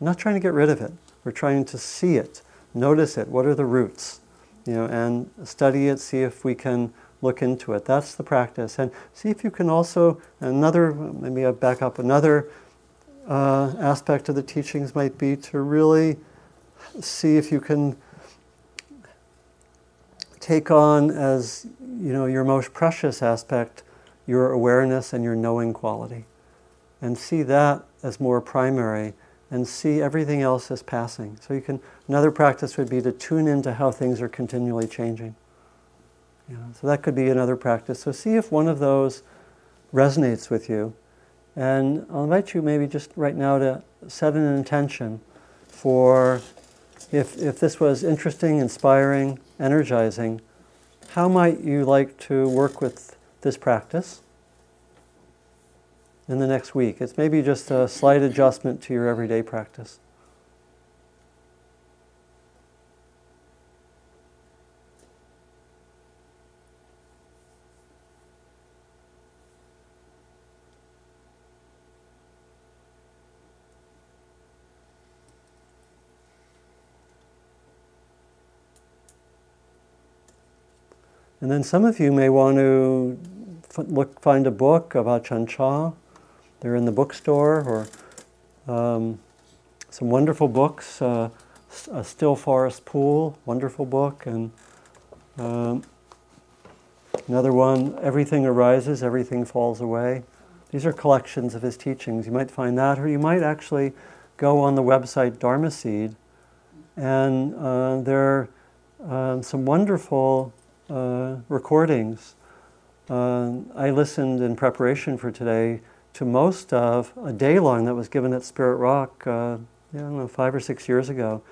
I'm not trying to get rid of it. We're trying to see it, notice it. What are the roots? You know, and study it, see if we can look into it. That's the practice. And see if you can also, another, maybe I back up, another uh, aspect of the teachings might be to really see if you can take on as you know your most precious aspect your awareness and your knowing quality. And see that as more primary and see everything else as passing. So you can another practice would be to tune into how things are continually changing. So that could be another practice. So see if one of those resonates with you. And i'll invite you maybe just right now to set an intention for if, if this was interesting, inspiring, energizing, how might you like to work with this practice in the next week? It's maybe just a slight adjustment to your everyday practice. And then some of you may want to f- look, find a book about Ajahn Chah. They're in the bookstore, or um, some wonderful books. Uh, a Still Forest Pool, wonderful book, and um, another one, Everything Arises, Everything Falls Away. These are collections of his teachings. You might find that, or you might actually go on the website Dharma Seed, and uh, there are um, some wonderful uh, recordings. Uh, I listened in preparation for today to most of a day long that was given at Spirit Rock, uh, I don't know, five or six years ago,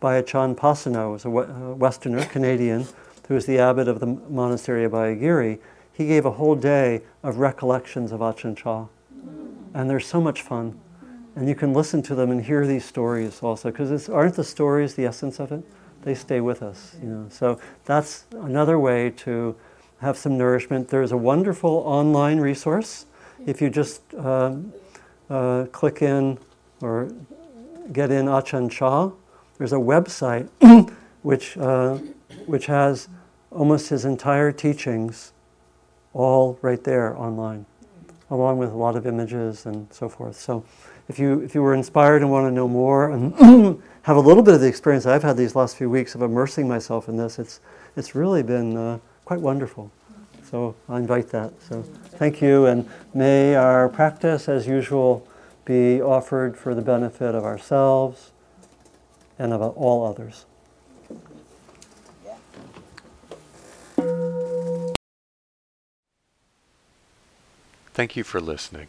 by Ajahn Pasanno, who was a Westerner, Canadian, who was the abbot of the monastery of Abhayagiri. He gave a whole day of recollections of Ajahn Chah. And they're so much fun. And you can listen to them and hear these stories also, because aren't the stories the essence of it? They stay with us, you know. So that's another way to have some nourishment. There's a wonderful online resource. If you just um, uh, click in or get in Ajahn Chah, there's a website which, uh, which has almost his entire teachings all right there online, along with a lot of images and so forth. So if you, if you were inspired and want to know more and have a little bit of the experience I've had these last few weeks of immersing myself in this, it's, it's really been uh, quite wonderful. So I invite that. So thank you, and may our practice, as usual, be offered for the benefit of ourselves and of all others. Thank you for listening.